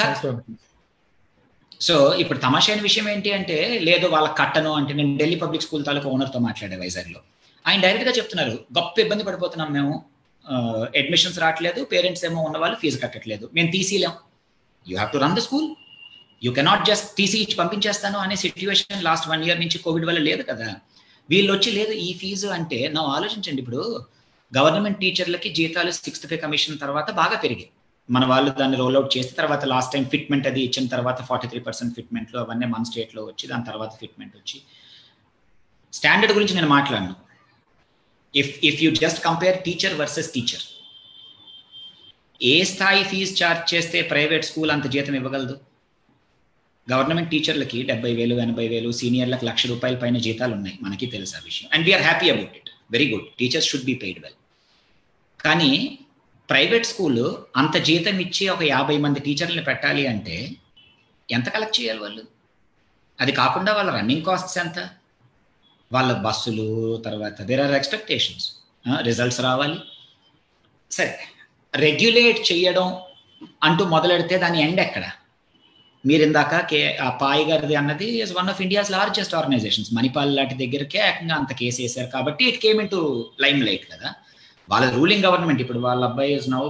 సో ఇప్పుడు తమాషైన విషయం ఏంటి అంటే లేదు వాళ్ళకి కట్టను అంటే నేను ఢిల్లీ పబ్లిక్ స్కూల్ తాలూకా ఓనర్తో మాట్లాడే వైజాగ్లో. ఆయన డైరెక్ట్గా చెప్తున్నారు గొప్ప ఇబ్బంది పడిపోతున్నాం మేము. అడ్మిషన్స్ రావట్లేదు పేరెంట్స్ ఏమో ఉన్న వాళ్ళు ఫీజు కట్టట్లేదు. మేము తీసిలేం you have to run the school you cannot just తీసి ఇచ్చి పంపించేస్తాను అనే సిచ్యువేషన్ లాస్ట్ వన్ ఇయర్ నుంచి కోవిడ్ వల్ల లేదు కదా. వీళ్ళు వచ్చి లేదు ఈ ఫీజు అంటే నా ఆలోచించండి ఇప్పుడు. గవర్నమెంట్ టీచర్లకి జీతాలు సిక్స్త్ పే కమిషన్ తర్వాత బాగా పెరిగాయి. మన వాళ్ళు దాన్ని రోల్ అవుట్ చేసి తర్వాత లాస్ట్ టైం ఫిట్మెంట్ అది ఇచ్చిన తర్వాత ఫార్టీ త్రీ పర్సెంట్ ఫిట్మెంట్లో అవన్నీ మన స్టేట్లో వచ్చి దాని తర్వాత ఫిట్మెంట్ వచ్చి. స్టాండర్డ్ గురించి నేను మాట్లాడను. If if you just compare teacher versus teacher ఏ స్థాయి ఫీజు ఛార్జ్ చేస్తే ప్రైవేట్ స్కూల్ అంత జీతం ఇవ్వగలదు? గవర్నమెంట్ టీచర్లకి డెబ్బై వేలు ఎనభై వేలు సీనియర్లకు లక్ష రూపాయల పైన జీతాలు ఉన్నాయి. మనకి తెలుసు ఆ విషయం. And we are happy about it very good teachers should be paid well కానీ ప్రైవేట్ స్కూల్ అంత జీతం ఇచ్చి ఒక యాభై మంది టీచర్లను పెట్టాలి అంటే ఎంత కలెక్ట్ చేయాలి వాళ్ళు? అది కాకుండా వాళ్ళ రన్నింగ్ కాస్ట్స్ ఎంత? వాళ్ళ బస్సులు తర్వాత దేర్ ఆర్ ఎక్స్పెక్టేషన్స్ రిజల్ట్స్ రావాలి. సరే రెగ్యులేట్ చేయడం అంటూ మొదలెడితే దాని ఎండ్ ఎక్కడ? మీరు ఇందాక కే ఆ పాయి గారిది అన్నది is one of India's largest organizations Manipal లాంటి దగ్గరకే ఏకంగా అంత కేసు వేశారు కాబట్టి it came into limelight కదా. వాళ్ళ రూలింగ్ గవర్నమెంట్ ఇప్పుడు వాళ్ళ అబ్బాయి is now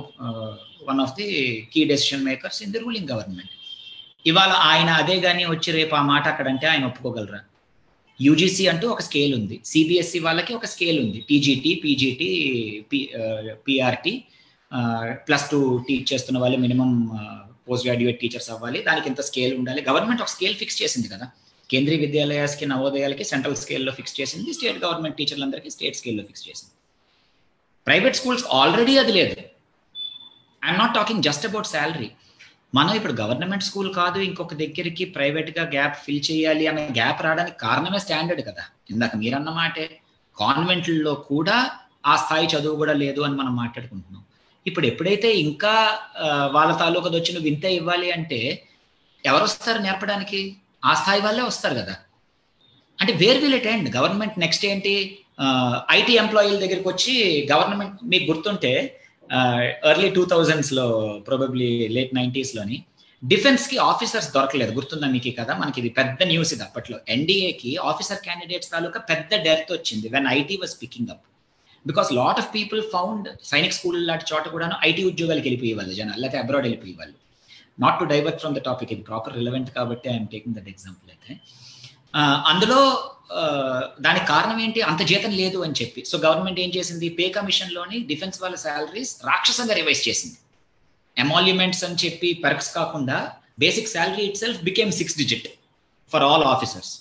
one of the key decision makers in the ruling government ఇవాళ ఆయన అదే కానీ వచ్చి రేపు ఆ మాట అక్కడంటే ఆయన ఒప్పుకోగలరా? యూజీసీ అంటూ ఒక స్కేల్ ఉంది. సిబిఎస్ఈ వాళ్ళకి ఒక స్కేల్ ఉంది. TGT PGT PRT plus two teach చేస్తున్న వాళ్ళు మినిమం పోస్ట్ గ్రాడ్యుయేట్ టీచర్స్ అవ్వాలి. దానికి ఇంత స్కేల్ ఉండాలి. గవర్నమెంట్ ఒక స్కేల్ ఫిక్స్ చేసింది కదా. కేంద్రీయ విద్యాలయాలకి నవోదయాలకి సెంట్రల్ స్కేల్లో ఫిక్స్ చేసింది. స్టేట్ గవర్నమెంట్ టీచర్లందరికీ స్టేట్ స్కేల్లో ఫిక్స్ చేసింది. ప్రైవేట్ స్కూల్స్ ఆల్రెడీ అది లేదు. I'm not talking just about salary మనం ఇప్పుడు గవర్నమెంట్ స్కూల్ కాదు ఇంకొక దగ్గరికి ప్రైవేట్గా గ్యాప్ ఫిల్ చేయాలి అనే గ్యాప్ రావడానికి కారణమే స్టాండర్డ్ కదా. ఇందాక మీరన్న మాటే కాన్వెంట్లలో కూడా ఆ స్థాయి చదువు కూడా లేదు అని మనం మాట్లాడుకుంటున్నాం. ఇప్పుడు ఎప్పుడైతే ఇంకా వాళ్ళ తాలూకది వచ్చిన వింత ఇవ్వాలి అంటే ఎవరు వస్తారు నేర్పడానికి? ఆ స్థాయి వాళ్ళే వస్తారు కదా. అంటే where will it end government next ఏంటి? ఐటీ ఎంప్లాయీల దగ్గరికి వచ్చి గవర్నమెంట్ మీకు గుర్తుంటే ఎర్లీ టూ థౌజండ్స్లో ప్రాబబ్లీ లేట్ నైంటీస్లోని డిఫెన్స్కి ఆఫీసర్స్ దొరకలేదు. గుర్తుందా మీకు కదా మనకి ఇది పెద్ద న్యూస్ ఇది అప్పట్లో. ఎన్డీఏకి ఆఫీసర్ క్యాండిడేట్స్ తాలూకా పెద్ద డెర్త్ వచ్చింది when IT was picking up because lot of people found Sainik school లాంటి చోట కూడా ఐటీ ఉద్యోగాలకు వెళ్ళిపోయేవాళ్ళు జనాలు లేకపోతే abroad వెళ్ళిపోయేవాళ్ళు. Not to divert from the topic ఇది ప్రాపర్ రిలవెంట్ కాబట్టి ఐఎమ్ టేకింగ్ దట్ ఎగ్జాంపుల్ అయితే. అందులో దానికి కారణం ఏంటి? అంత జీతం లేదు అని చెప్పి. సో గవర్నమెంట్ ఏం చేసింది? పే కమిషన్లోని డిఫెన్స్ వాళ్ళ శాలరీస్ రాక్షసంగా రివైజ్ చేసింది. ఎమాల్యుమెంట్స్ అని చెప్పి పెరక్స్ కాకుండా basic salary itself became six digit for all officers.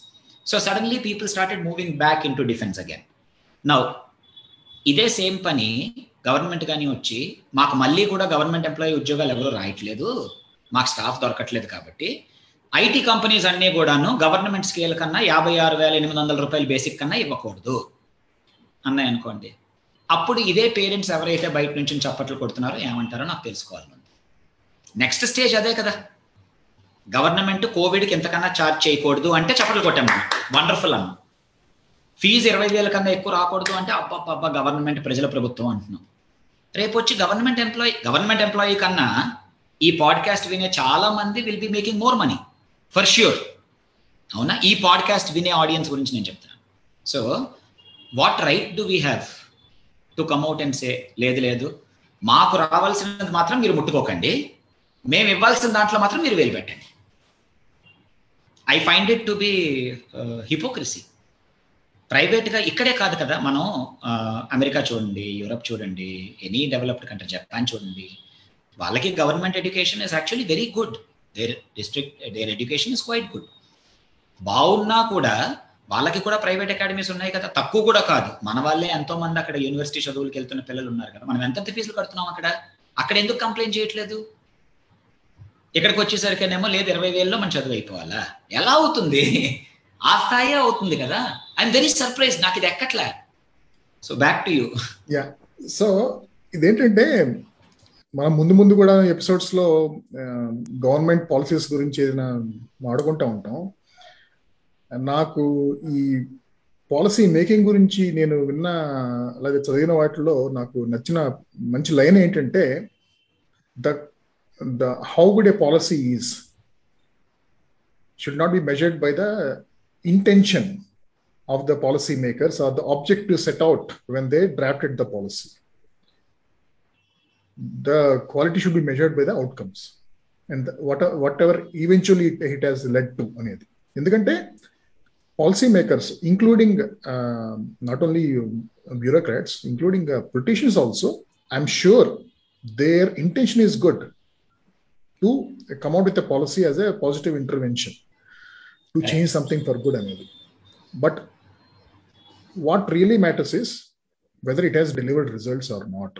So suddenly people started moving back into defence again. Now ఇదే సేమ్ పని గవర్నమెంట్ కానీ వచ్చి మాకు మళ్ళీ కూడా గవర్నమెంట్ ఎంప్లాయీ ఉద్యోగాలు ఎవరు రాయట్లేదు. మాకు స్టాఫ్ దొరకట్లేదు కాబట్టి ఐటీ కంపెనీస్ అన్నీ కూడాను గవర్నమెంట్ స్కేల్ కన్నా యాభై ఆరు వేల ఎనిమిది వందల రూపాయలు బేసిక్ కన్నా ఇవ్వకూడదు. అన్నాయి అనుకోండి అప్పుడు ఇదే పేరెంట్స్ ఎవరైతే బయట నుంచి చప్పట్లు కొడుతున్నారో ఏమంటారో నాకు తెలుసుకోవాలి నెక్స్ట్ స్టేజ్ అదే కదా. గవర్నమెంట్ కోవిడ్కి ఎంతకన్నా ఛార్జ్ చేయకూడదు అంటే చప్పట్లు కొట్టాము వండర్ఫుల్ అన్న. ఫీజు ఇరవై వేల కన్నా ఎక్కువ రాకూడదు అంటే అబ్బా అబ్బా గవర్నమెంట్ ప్రజల ప్రభుత్వం అంటున్నాం. రేపు వచ్చి గవర్నమెంట్ ఎంప్లాయీ గవర్నమెంట్ ఎంప్లాయీ కన్నా ఈ పాడ్కాస్ట్ వినే చాలా మంది will be making more money for sure అవునా? ఈ పాడ్కాస్ట్ వినే ఆడియన్స్ గురించి నేను చెప్తాను so what right do we have to come out and say లేదు లేదు. మాకు రావాల్సినది మాత్రం మీరు ముట్టుకోకండి. మేము ఇవ్వాల్సిన దాంట్లో మాత్రం మీరు వేలు పెట్టండి I find it to be hypocrisy ప్రైవేట్గా ఇక్కడే కాదు కదా మనం uh, అమెరికా చూడండి యూరప్ చూడండి ఎనీ డెవలప్డ్ కంట్రీ జపాన్ చూడండి వాళ్ళకి government education is actually very good their district their education is quite good బాగున్నా కూడా వాళ్ళకి కూడా ప్రైవేట్ అకాడమీస్ ఉన్నాయి కదా. తక్కువ కూడా కాదు. మన వాళ్ళే ఎంతో మంది అక్కడ యూనివర్సిటీ చదువులకు వెళ్తున్న పిల్లలు ఉన్నారు కదా. మనం ఎంత ఫీజులు కడుతున్నాం అక్కడ? అక్కడ ఎందుకు కంప్లైంట్ చేయట్లేదు? ఇక్కడికి వచ్చేసరికేనేమో లేదు ఇరవై వేలలో మనం చదువు అయిపోవాలా? ఎలా అవుతుంది? ఆ స్థాయి అవుతుంది కదా. ఐఎమ్ వెరీ సర్ప్రైజ్ నాకు ఇది ఎక్కట్లే? So back to you yeah so ఇదేంటంటే మనం ముందు ముందు కూడా ఎపిసోడ్స్లో గవర్నమెంట్ పాలసీస్ గురించి ఏదైనా మాడుకుంటూ ఉంటాం. నాకు ఈ పాలసీ మేకింగ్ గురించి నేను విన్న అలాగే చదివిన వాటిలో నాకు నచ్చిన మంచి లైన్ ఏంటంటే the the how good a policy is should not be measured by the intention of the policy makers or the objective set out when they drafted the policy the quality should be measured by the outcomes. And the, what, whatever eventually it, it has led to అనేది ఎందుకంటే policy makers including not only bureaucrats including politicians also I'm sure their intention is good to come out with a policy as a positive intervention to change something for good అనేది but what really matters is whether it has delivered results or not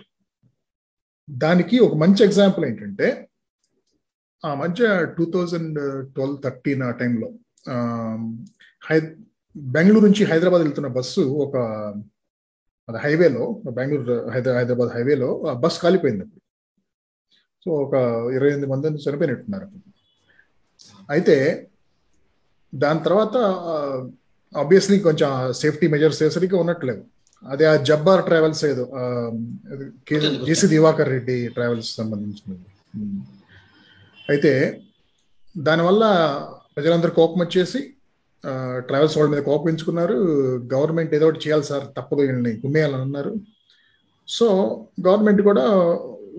దానికి ఒక మంచి ఎగ్జాంపుల్ ఏంటంటే ఆ మధ్య టూ థౌజండ్ ట్వెల్వ్ థర్టీన్ ఆ టైంలో హై బెంగళూరు నుంచి హైదరాబాద్ వెళ్తున్న బస్సు ఒక హైవేలో బెంగళూరు హైదరాబాద్ హైవేలో ఆ బస్ కాలిపోయింది అప్పుడు. సో ఒక ఇరవై ఎనిమిది మంది చనిపోయినట్టున్నారు అయితే దాని తర్వాత ఆబ్వియస్లీ కొంచెం సేఫ్టీ మెజర్స్ సరిగ్గా ఉన్నట్లేదు అదే ఆ జబ్బార్ ట్రావెల్స్ ఏదో జేసి దివాకర్ రెడ్డి ట్రావెల్స్ సంబంధించినది అయితే దానివల్ల ప్రజలందరూ కోపం వచ్చేసి ట్రావెల్స్ వాళ్ళ మీద కోపం ఎంచుకున్నారు. గవర్నమెంట్ ఏదో ఒకటి చేయాలి సార్ తప్పదు వీళ్ళని కుమ్మేయాలని అన్నారు. సో గవర్నమెంట్ కూడా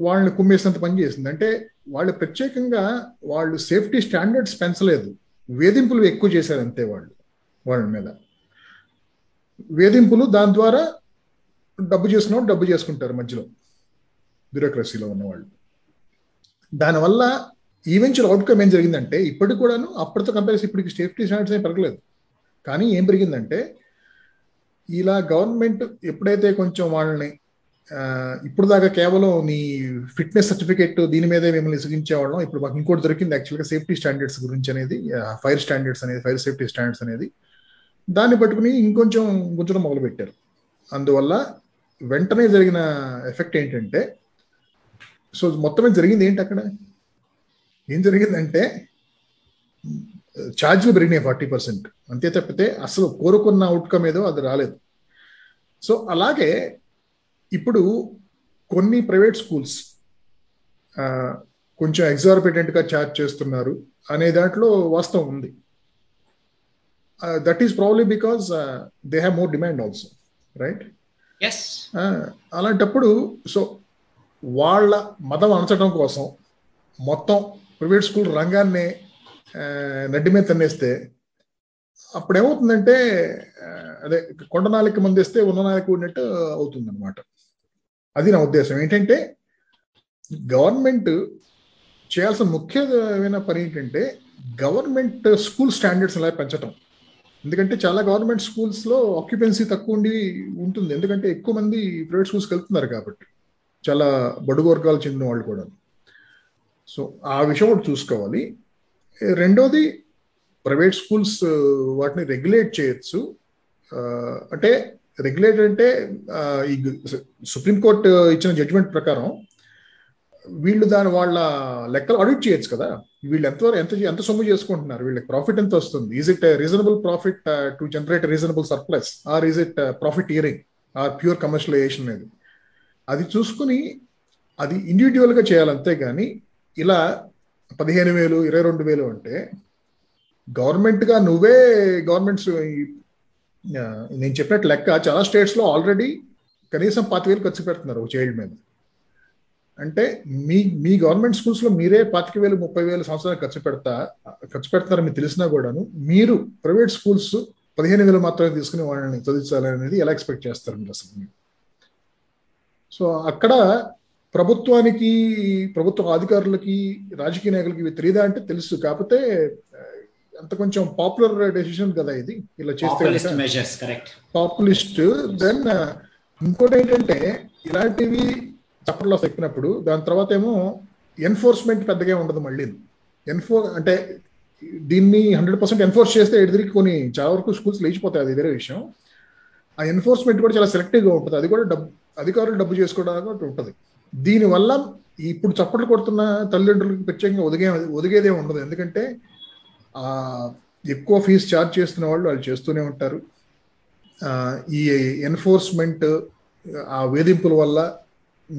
వాళ్ళని కుమ్మేసినంత పని చేసింది. అంటే వాళ్ళు ప్రత్యేకంగా వాళ్ళు సేఫ్టీ స్టాండర్డ్స్ పెంచలేదు. వేధింపులు ఎక్కువ చేశారు అంతే వాళ్ళు వాళ్ళ మీద. వేధింపులు దాని ద్వారా డబ్బు చేసిన డబ్బు చేసుకుంటారు మధ్యలో. బ్యూరోక్రసీలో ఉన్నవాళ్ళు. దానివల్ల ఈవెన్చువల్ అవుట్కమ్ ఏం జరిగిందంటే ఇప్పటికి కూడాను అప్పటితో కంపేర్ ఇప్పటికి సేఫ్టీ స్టాండర్డ్స్ ఏం పెరగలేదు. కానీ ఏం పెరిగిందంటే ఇలా గవర్నమెంట్ ఎప్పుడైతే కొంచెం వాళ్ళని ఇప్పుడు దాకా కేవలం నీ ఫిట్నెస్ సర్టిఫికేట్ దీని మీదే మిమ్మల్ని ఇసుగించేవాళ్ళం. ఇప్పుడు మాకు ఇంకోటి దొరికింది యాక్చువల్గా సేఫ్టీ స్టాండర్డ్స్ గురించి అనేది ఫైర్ స్టాండర్డ్స్ అనేది ఫైర్ సేఫ్టీ స్టాండర్డ్స్ అనేది. దాన్ని పట్టుకుని ఇంకొంచెం గుంజడం మొదలుపెట్టారు. అందువల్ల వెంటనే జరిగిన ఎఫెక్ట్ ఏంటంటే సో మొత్తమే జరిగింది ఏంటి అక్కడ? ఏం జరిగిందంటే ఛార్జీలు పెరిగినాయి ఫార్టీ పర్సెంట్. అంతే తప్పితే అసలు కోరుకున్న అవుట్కమ్ ఏదో అది రాలేదు. సో అలాగే ఇప్పుడు కొన్ని ప్రైవేట్ స్కూల్స్ కొంచెం ఎగ్జార్బిటెంట్గా ఛార్జ్ చేస్తున్నారు అనే దాంట్లో వాస్తవం ఉంది. That is probably because they have more demand also right అలాంటప్పుడు సో వాళ్ళ మతం అణచడం కోసం మొత్తం ప్రైవేట్ స్కూల్ రంగాన్ని నడ్డి మీద తన్నేస్తే అప్పుడు ఏమవుతుందంటే అదే కొండ నాలిక మందిస్తే ఉన్న నాలిక ఉన్నట్టు అవుతుంది అనమాట అది నా ఉద్దేశం. ఏంటంటే గవర్నమెంట్ చేయాల్సిన ముఖ్యమైన పని ఏంటంటే గవర్నమెంట్ స్కూల్ స్టాండర్డ్స్ అలా పెంచడం ఎందుకంటే చాలా గవర్నమెంట్ స్కూల్స్లో ఆక్యుపెన్సీ తక్కువ ఉండి ఉంటుంది. ఎందుకంటే ఎక్కువ మంది ప్రైవేట్ స్కూల్స్కి వెళ్తున్నారు కాబట్టి. చాలా బడుగు వర్గాలు చెందిన వాళ్ళు కూడా. సో ఆ విషయం కూడా చూసుకోవాలి. రెండోది ప్రైవేట్ స్కూల్స్ వాటిని రెగ్యులేట్ చేయొచ్చు. అంటే రెగ్యులేట్ అంటే ఈ సుప్రీంకోర్టు ఇచ్చిన జడ్జిమెంట్ ప్రకారం వీళ్ళు దాని వాళ్ళ లెక్కలు ఆడిట్ చేయొచ్చు కదా. వీళ్ళు ఎంతవరకు ఎంత ఎంత సొమ్ము చేసుకుంటున్నారు? వీళ్ళకి ప్రాఫిట్ ఎంత వస్తుంది? Is it reasonable profit to generate reasonable surplus or is it profiteering or pure commercialization అనేది? అది చూసుకుని అది ఇండివిజువల్గా చేయాలి అంతే కానీ ఇలా పదిహేను వేలు ఇరవై రెండు వేలు అంటే గవర్నమెంట్గా నువ్వే గవర్నమెంట్స్ నేను చెప్పినట్టు లెక్క చాలా స్టేట్స్లో ఆల్రెడీ కనీసం పాతి వేలు ఖర్చు పెడుతున్నారు ఒక చైల్డ్ మీద. అంటే మీ మీ గవర్నమెంట్ స్కూల్స్లో మీరే పాతిక వేలు ముప్పై వేలు సంవత్సరాలు ఖర్చు పెడతా ఖర్చు పెడతారని మీకు తెలిసినా కూడాను మీరు ప్రైవేట్ స్కూల్స్ పదిహేను వేలు మాత్రమే తీసుకుని వాళ్ళని చదివించాలనేది ఎలా ఎక్స్పెక్ట్ చేస్తారు మీరు అసలు సో అక్కడ ప్రభుత్వానికి ప్రభుత్వ అధికారులకి రాజకీయ నాయకులకి ఇవి తెలియదా అంటే తెలుసు. కాకపోతే అంత కొంచెం పాపులర్ డెసిషన్ కదా ఇది. ఇలా చేస్తే పాపులిస్ట్ దెన్ ఇంకోటి ఏంటంటే ఇలాంటివి చప్పట్లో ఎక్కినప్పుడు దాని తర్వాత ఏమో ఎన్ఫోర్స్మెంట్ పెద్దగా ఉండదు మళ్ళీ. ఎన్ఫోర్ అంటే దీన్ని హండ్రెడ్ పర్సెంట్ ఎన్ఫోర్స్ చేస్తే ఎదురికి కొన్ని చాలా వరకు స్కూల్స్ లేచిపోతాయి అది వేరే విషయం. ఆ ఎన్ఫోర్స్మెంట్ కూడా చాలా సెలెక్టివ్గా ఉంటుంది. అది కూడా డబ్బు అధికారులు డబ్బు చేసుకోవడానికి ఉంటుంది. దీనివల్ల ఇప్పుడు చప్పట్లు కొడుతున్న తల్లిదండ్రులకు ప్రత్యేకంగా ఒదిగే ఒదిగేదే ఉండదు. ఎందుకంటే ఎక్కువ ఫీజు ఛార్జ్ చేస్తున్న వాళ్ళు వాళ్ళు చేస్తూనే ఉంటారు. ఈ ఎన్ఫోర్స్మెంట్ ఆ వేధింపుల వల్ల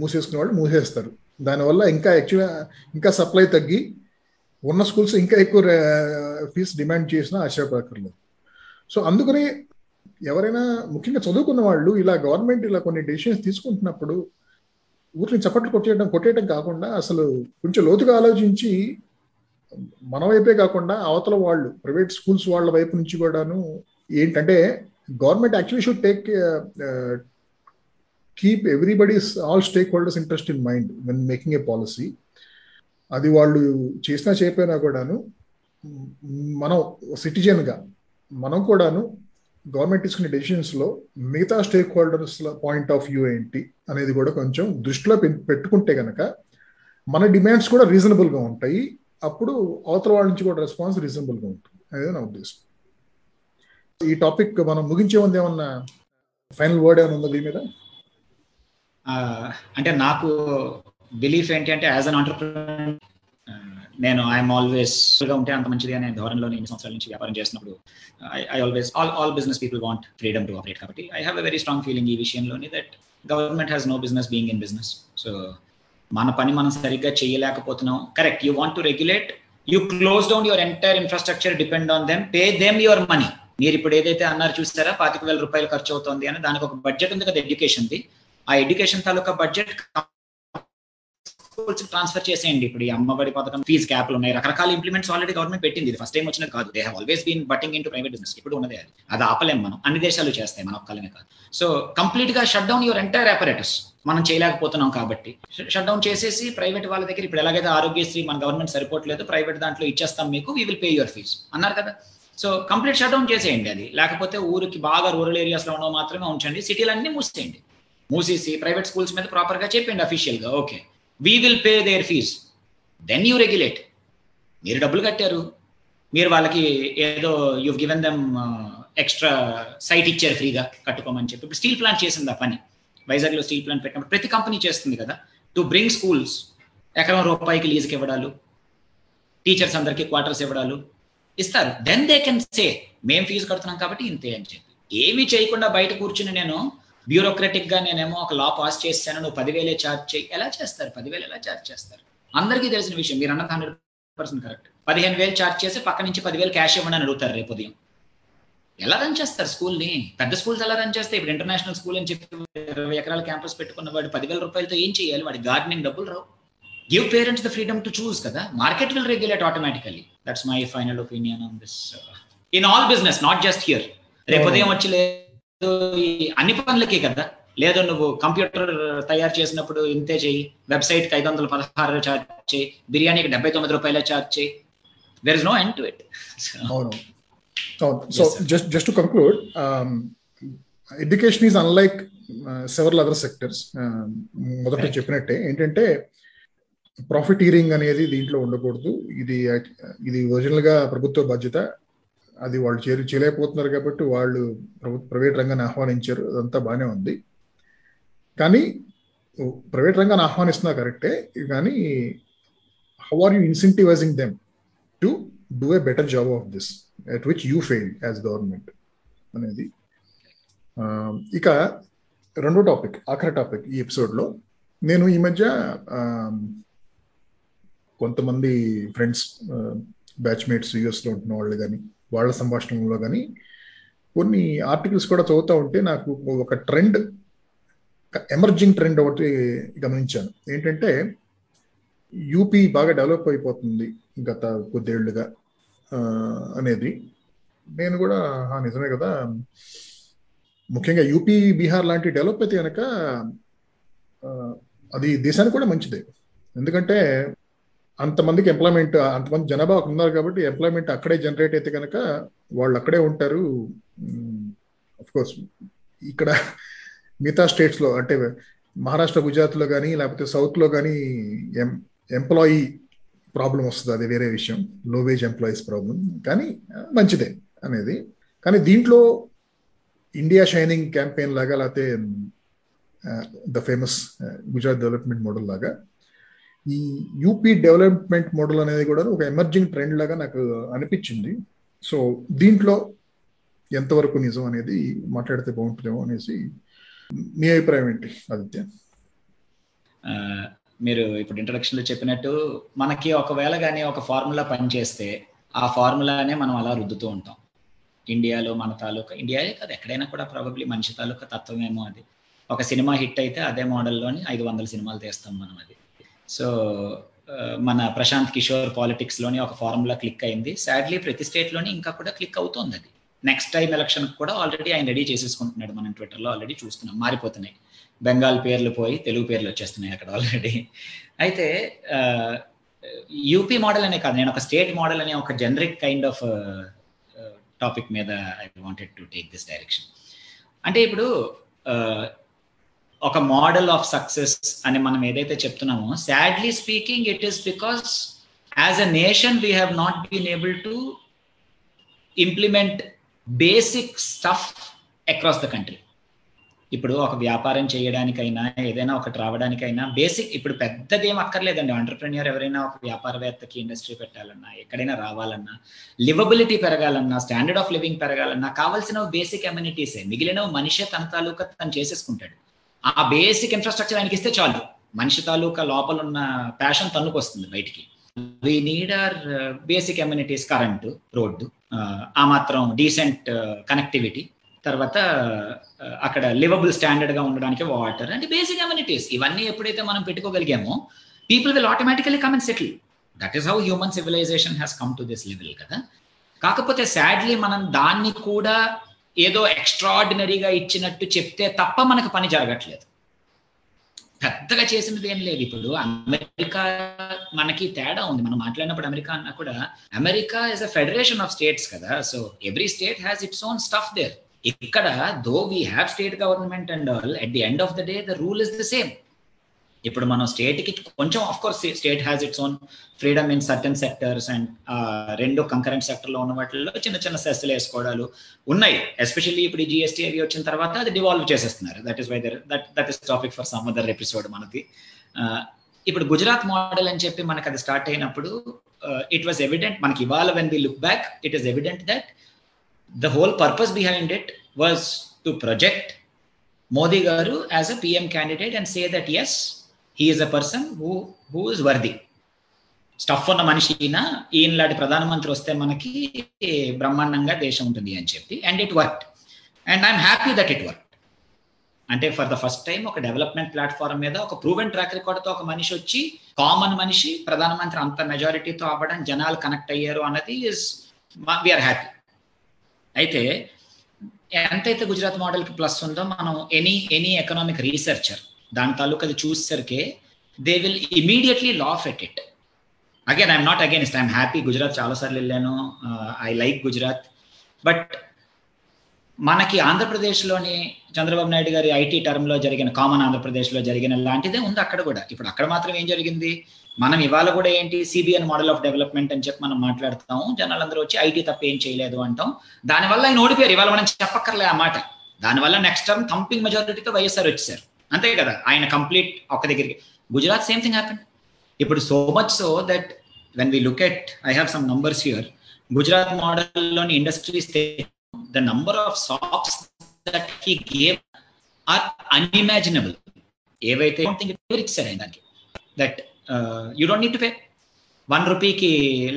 మూసేసుకునే వాళ్ళు మూసేస్తారు. దానివల్ల ఇంకా యాక్చువల్గా ఇంకా సప్లై తగ్గి ఉన్న స్కూల్స్ ఇంకా ఎక్కువ ఫీజు డిమాండ్ చేసినా ఆశ్చర్యపడక్కర్లేదు సో అందుకని ఎవరైనా ముఖ్యంగా చదువుకున్న వాళ్ళు ఇలా గవర్నమెంట్ ఇలా కొన్ని డెసిషన్స్ తీసుకుంటున్నప్పుడు ఊరిని చప్పట్లు కొట్టేయడం కొట్టేయడం కాకుండా అసలు కొంచెం లోతుగా ఆలోచించి మన వైపే కాకుండా అవతల వాళ్ళు ప్రైవేట్ స్కూల్స్ వాళ్ళ వైపు నుంచి కూడాను ఏంటంటే government actually should take keep everybody's all stake holders interest in mind when making a policy అది వాళ్ళు చేసినా చేయకపోయినా కూడాను మనం సిటిజన్గా మనం కూడాను గవర్నమెంట్ తీసుకునే డెసిషన్స్లో మిగతా స్టేక్ హోల్డర్స్ల పాయింట్ ఆఫ్ వ్యూ ఏంటి అనేది కూడా కొంచెం దృష్టిలో పెట్టుకుంటే కనుక మన డిమాండ్స్ కూడా రీజనబుల్గా ఉంటాయి. అప్పుడు అవతల వాళ్ళ నుంచి కూడా రెస్పాన్స్ రీజనబుల్గా ఉంటుంది. అనేది నా ఉద్దేశం. ఈ టాపిక్ మనం ముగించే ఉంది ఏమన్నా ఫైనల్ వర్డ్ ఏమైనా ఉందా దీని మీద? అంటే నాకు బిలీఫ్ ఏంటి అంటే యాజ్ అన్ ఆంటర్ప్రినర్ నేను ఐఎమ్ ఆల్వేస్గా ఉంటే అంత మంచిది అనే ధోరణిలో ఎన్ని సంవత్సరాల నుంచి వ్యాపారం చేసినప్పుడు I always all all business people want freedom to operate కాబట్టి I have a very strong feeling ఈ విషయంలోని that government has no business being in business so మన పని మనం సరిగ్గా చేయలేకపోతున్నాం. Correct you want to regulate you close down your entire infrastructure depend on them pay them your money మీరు ఇప్పుడు ఏదైతే అన్నారు చూస్తారా పాతిక వేల రూపాయలు ఖర్చు అవుతుంది అని దానికి ఒక బడ్జెట్ ఉంది కదా ఎడ్యుకేషన్ది ఆ ఎడ్యుకేషన్ తాలూకా బడ్జెట్ స్కూల్స్ ట్రాన్స్ఫర్ చేసేయండి. ఇప్పుడు ఈ అమ్మఒడి పథకం ఫీజు క్యాప్లు ఉన్నాయి. రకరకాల ఇంప్లిమెంట్స్ ఆల్రెడీ గవర్నమెంట్ పెట్టింది. ఇది ఫస్ట్ టైం వచ్చిన కాదు. They have always been butting into private business ఇప్పుడు ఉన్నదే అది. అది ఆపలేం మనం. అన్ని దేశాలు చేస్తాయి. మన ఒక్కలమే కాదు. సో కంప్లీట్గా shut down your entire operators మనం చేయలేకపోతున్నాం కాబట్టి. షట్ డౌన్ చేసేసి ప్రైవేట్ వాళ్ళ దగ్గర ఇప్పుడు ఎలాగైతే ఆరోగ్యశ్రీ మన గవర్నమెంట్ సరిపోవట్లేదు ప్రైవేట్ దాంట్లో ఇచ్చేస్తాం మీకు we will pay your fees అన్నారు కదా. సో కంప్లీట్ షట్ డౌన్ చేసేయండి అది. లేకపోతే ఊరికి బాగా రూరల్ ఏరియాస్లో ఉన్న మాత్రమే ఉంచండి. సిటీలన్నీ మూసేయండి. మూసేసి ప్రైవేట్ స్కూల్స్ మీద ప్రాపర్గా చెప్పండి అఫీషియల్గా. Okay. We will pay their fees then you regulate మీరు డబ్బులు కట్టారు. మీరు వాళ్ళకి ఏదో you given them extra site ఇచ్చారు ఫ్రీగా కట్టుకోమని చెప్పి. ఇప్పుడు స్టీల్ ప్లాంట్ చేసింది ఆ పని. వైజాగ్లో స్టీల్ ప్లాంట్ పెట్టినప్పుడు ప్రతి కంపెనీ చేస్తుంది కదా. టు బ్రింగ్ స్కూల్స్ ఎకరం రూపాయికి లీజుకి ఇవ్వడాలు. టీచర్స్ అందరికీ క్వార్టర్స్ ఇవ్వడాలు. ఇస్తారు. దెన్ దే కెన్ సే మేము ఫీజు కడుతున్నాం కాబట్టి ఇంతే అని చెప్పి. ఏమీ చేయకుండా బయట కూర్చుని నేను బ్యూరోక్రటిక్గా నేనేమో ఒక లా పాస్ చేశాను నువ్వు పదివేలే ఛార్జ్ చేయి. ఎలా చేస్తారు? పదివేలు ఎలా ఛార్జ్ చేస్తారు? అందరికీ తెలిసిన విషయం మీరు అన్నది హండ్రెడ్ పర్సెంట్ కరెక్ట్ పదిహేను వేలు ఛార్జ్ చేసి పక్క నుంచి పదివేలు క్యాష్ ఇవ్వండి అని అడుగుతారు రేపు ఉదయం. ఎలా రన్ చేస్తారు స్కూల్ని? పెద్ద స్కూల్స్ ఎలా రన్ చేస్తే ఇప్పుడు ఇంటర్నేషనల్ స్కూల్ అని చెప్పి ఇరవై ఎకరాల క్యాంపస్ పెట్టుకున్న వాడు పదివేల రూపాయలతో ఏం చేయాలి? వాడి గార్డెనింగ్ డబ్బులు రావు. Give parents the freedom to choose కదా? Market will regulate automatically that's my final opinion on this in all business not just here రేపు ఉదయం వచ్చి అన్ని పనులకే కదా? లేదు నువ్వు కంప్యూటర్ తయారు చేసినప్పుడు ఇంతే చెయ్యి వెబ్సైట్ ఐదు వందల పదహారు ఛార్జ్ చేయి. బిర్యానీకి డెబ్బై తొమ్మిది రూపాయల ఛార్జ్ చేయి. There is no end to it అవును. So just just to conclude education is unlike several other sectors మొదట చెప్పినట్టే ఏంటంటే ప్రాఫిటీరింగ్ అనేది దీంట్లో ఉండకూడదు. ఇది ఇది ఒరిజినల్గా ప్రభుత్వ బాధ్యత. అది వాళ్ళు చేరి చేయలేకపోతున్నారు కాబట్టి వాళ్ళు ప్రైవేట్ రంగాన్ని ఆహ్వానించారు. అదంతా బాగానే ఉంది. కానీ ప్రైవేట్ రంగాన్ని ఆహ్వానిస్తున్నా కరెక్టే. కానీ how are you incentivising them to do a better job of this at which you fail as government అనేది. ఇక రెండో టాపిక్ ఆఖరి టాపిక్ ఈ ఎపిసోడ్లో. నేను ఈ మధ్య కొంతమంది ఫ్రెండ్స్ బ్యాచ్మేట్స్ యూఎస్లో ఉంటున్న వాళ్ళు కానీ వాళ్ళ సంభాషణలో కానీ కొన్ని ఆర్టికల్స్ కూడా చదువుతూ ఉంటే నాకు ఒక ట్రెండ్ ఎమర్జింగ్ ట్రెండ్ ఒకటి గమనించాను. ఏంటంటే యూపీ బాగా డెవలప్ అయిపోతుంది గత కొద్దేళ్ళుగా అనేది. నేను కూడా నిజమే కదా. ముఖ్యంగా యూపీ బీహార్ లాంటి డెవలప్ అయితే కనుక అది దేశానికి కూడా మంచిదే. ఎందుకంటే అంతమందికి ఎంప్లాయ్మెంట్ అంతమంది జనాభా ఉన్నారు కాబట్టి ఎంప్లాయ్మెంట్ అక్కడే జనరేట్ అయితే కనుక వాళ్ళు అక్కడే ఉంటారు. కోర్స్ ఇక్కడ మిగతా స్టేట్స్లో అంటే మహారాష్ట్ర గుజరాత్లో కానీ లేకపోతే సౌత్లో కానీ ఎం ఎంప్లాయీ ప్రాబ్లం వస్తుంది. అది వేరే విషయం. లో వేజ్ ఎంప్లాయీస్ ప్రాబ్లం కానీ మంచిదే అనేది. కానీ దీంట్లో ఇండియా షైనింగ్ క్యాంపెయిన్ లాగా లేకపోతే the famous Gujarat development model లాగా ఈ యూపీ డెవలప్మెంట్ మోడల్ అనేది కూడా ఒక ఎమర్జింగ్ ట్రెండ్ లాగా నాకు అనిపించింది. సో దీంట్లో ఎంతవరకు నిజం అనేది మాట్లాడితే బాగుంటుందేమో అనేసి మీ అభిప్రాయం ఏంటి ఆదిత్య? మీరు ఇప్పుడు ఇంట్రడక్షన్లో చెప్పినట్టు మనకి ఒకవేళ కానీ ఒక ఫార్ములా పనిచేస్తే ఆ ఫార్ములానే మనం అలా రుద్దుతూ ఉంటాం. ఇండియాలో మన తాలూకా ఇండియాయే కాదు ఎక్కడైనా కూడా ప్రాబబ్లీ మనిషి తాలూకా తత్వమేమో అది. ఒక సినిమా హిట్ అయితే అదే మోడల్లోని ఐదు వందల సినిమాలు తీస్తాం మనం అది. సో మన ప్రశాంత్ కిషోర్ పాలిటిక్స్లోని ఒక ఫార్ములా క్లిక్ అయింది. సాడ్లీ ప్రతి స్టేట్లోని ఇంకా కూడా క్లిక్ అవుతోంది అది. నెక్స్ట్ టైం ఎలక్షన్ కూడా ఆల్రెడీ ఆయన రెడీ చేసేసుకుంటున్నాడు. మనం ట్విట్టర్లో ఆల్రెడీ చూస్తున్నాం. మారిపోతున్నాయి. బెంగాల్ పేర్లు పోయి తెలుగు పేర్లు వచ్చేస్తున్నాయి అక్కడ ఆల్రెడీ అయితే యూపీ మోడల్ అనే కాదు. నేను ఒక స్టేట్ మోడల్ అనే ఒక జనరిక్ కైండ్ ఆఫ్ టాపిక్ మీద I wanted to take this direction అంటే ఇప్పుడు ఒక మోడల్ ఆఫ్ సక్సెస్ అని మనం ఏదైతే చెప్తున్నామో sadly speaking it is because as a nation we have not been able to implement basic stuff across the country ఇప్పుడు ఒక వ్యాపారం చేయడానికైనా ఏదైనా ఒకటి రావడానికైనా బేసిక్ ఇప్పుడు పెద్దది ఏం అక్కర్లేదండి. ఆంటర్ప్రెన్యూర్ ఎవరైనా ఒక వ్యాపారవేత్తకి ఇండస్ట్రీ పెట్టాలన్నా ఎక్కడైనా రావాలన్నా లివబిలిటీ పెరగాలన్నా స్టాండర్డ్ ఆఫ్ లివింగ్ పెరగాలన్నా కావాల్సిన బేసిక్ అమ్యూనిటీసే మిగిలిన మనిషే తన తాలూకా తను చేసేసుకుంటాడు. ఆ బేసిక్ ఇన్ఫ్రాస్ట్రక్చర్ ఆయనకి ఇస్తే చాలు. మనిషి తాలూకా లోపల ఉన్న ప్యాషన్ తన్నుకు వస్తుంది బయటికి we need are basic amenities current road ఆ మాత్రం డీసెంట్ కనెక్టివిటీ uh, తర్వాత uh, అక్కడ లివబుల్ స్టాండర్డ్గా ఉండడానికి వాటర్ అంటే బేసిక్ ఎమ్యూనిటీస్ ఇవన్నీ ఎప్పుడైతే మనం పెట్టుకోగలిగామో people will automatically come and settle that is how human civilisation has come to this level కదా. కాకపోతే సాడ్లీ మనం దాన్ని కూడా ఏదో ఎక్స్ట్రాడినరీగా ఇచ్చినట్టు చెప్తే తప్ప మనకు పని జరగట్లేదు. పెద్దగా చేసినది ఏం లేదు. ఇప్పుడు అమెరికా మనకి తేడా ఉంది. మనం మాట్లాడినప్పుడు అమెరికా అన్నా కూడా America is a federation of states కదా. So every state has its own stuff there ఇక్కడ though we have state government and all at the end of the day the rule is the same ఇప్పుడు మనం స్టేట్కి కొంచెం of course state has its own freedom in certain sectors and రెండు కంకరెంట్ సెక్టర్లో ఉన్న వాటిల్లో చిన్న చిన్న సెస్సులు వేసుకోవడాలు ఉన్నాయి. ఎస్పెషల్లీ ఇప్పుడు జిఎస్టీ అవి వచ్చిన తర్వాత అది డివాల్వ్ చేసేస్తున్నారు. That is why there that that is topic for some other episode మనది ఇప్పుడు గుజరాత్ మోడల్ అని చెప్పి మనకు అది స్టార్ట్ అయినప్పుడు ఇట్ వాస్ ఎవిడెంట్ మనకి ఇవాళ when we look back it is evident that the whole purpose behind it was to project Modi గారు as a PM candidate and say that yes he is a person who who is worthy stuff ఉన్న మనిషి ఈయన లాంటి ప్రధానమంత్రి వస్తే మనకి బ్రహ్మాండంగా దేశం ఉంటుంది అని చెప్పి and it work and I'm happy that it work అంటే ఫర్ ద ఫస్ట్ టైం ఒక డెవలప్మెంట్ ప్లాట్ఫామ్ మీద ఒక ప్రూవెన్ ట్రాక్ రికార్డ్తో ఒక మనిషి వచ్చి కామన్ మనిషి ప్రధానమంత్రి అంత మెజారిటీతో అవ్వడం జనాలు కనెక్ట్ అయ్యారు అన్నది ఇస్ వీఆర్ హ్యాపీ అయితే ఎంతైతే గుజరాత్ మోడల్కి ప్లస్ ఉందో మనం ఎనీ ఎనీ ఎకనామిక్ రీసెర్చర్ దాని తాలూకు అది చూసేసరికి they will immediately laugh at it again I'm not against I'm happy Gujarat చాలాసార్లు వెళ్ళాను. Uh, I like Gujarat. But మనకి ఆంధ్రప్రదేశ్లోని చంద్రబాబు నాయుడు గారి ఐటీ టర్మ్లో జరిగిన కామన్ ఆంధ్రప్రదేశ్లో జరిగిన లాంటిదే ఉంది అక్కడ కూడా. ఇప్పుడు అక్కడ మాత్రం ఏం జరిగింది? మనం ఇవాళ కూడా ఏంటి? సిబిఎన్ మోడల్ ఆఫ్ డెవలప్మెంట్ అని చెప్పి మనం మాట్లాడతాము జనాలందరూ వచ్చి ఐటీ తప్ప ఏం చేయలేదు అంటాం. దానివల్ల ఆయన ఓడిపోయారు. ఇవాళ మనం చెప్పక్కర్లే ఆ మాట. దానివల్ల నెక్స్ట్ టర్మ్ థంపింగ్ మెజారిటీతో వైఎస్ఆర్ వచ్చేసారు అంతే కదా ఆయన కంప్లీట్ ఒక దగ్గరికి. గుజరాత్ సేమ్ థింగ్ హ్యాపెన్ ఇప్పుడు so much so that when we look at I have some numbers here Gujarat మోడల్లోని industries the number of shops that he gave are unimaginable ఏవైతే ఇచ్చారు దానికి. That you don't need to pay one రూపీకి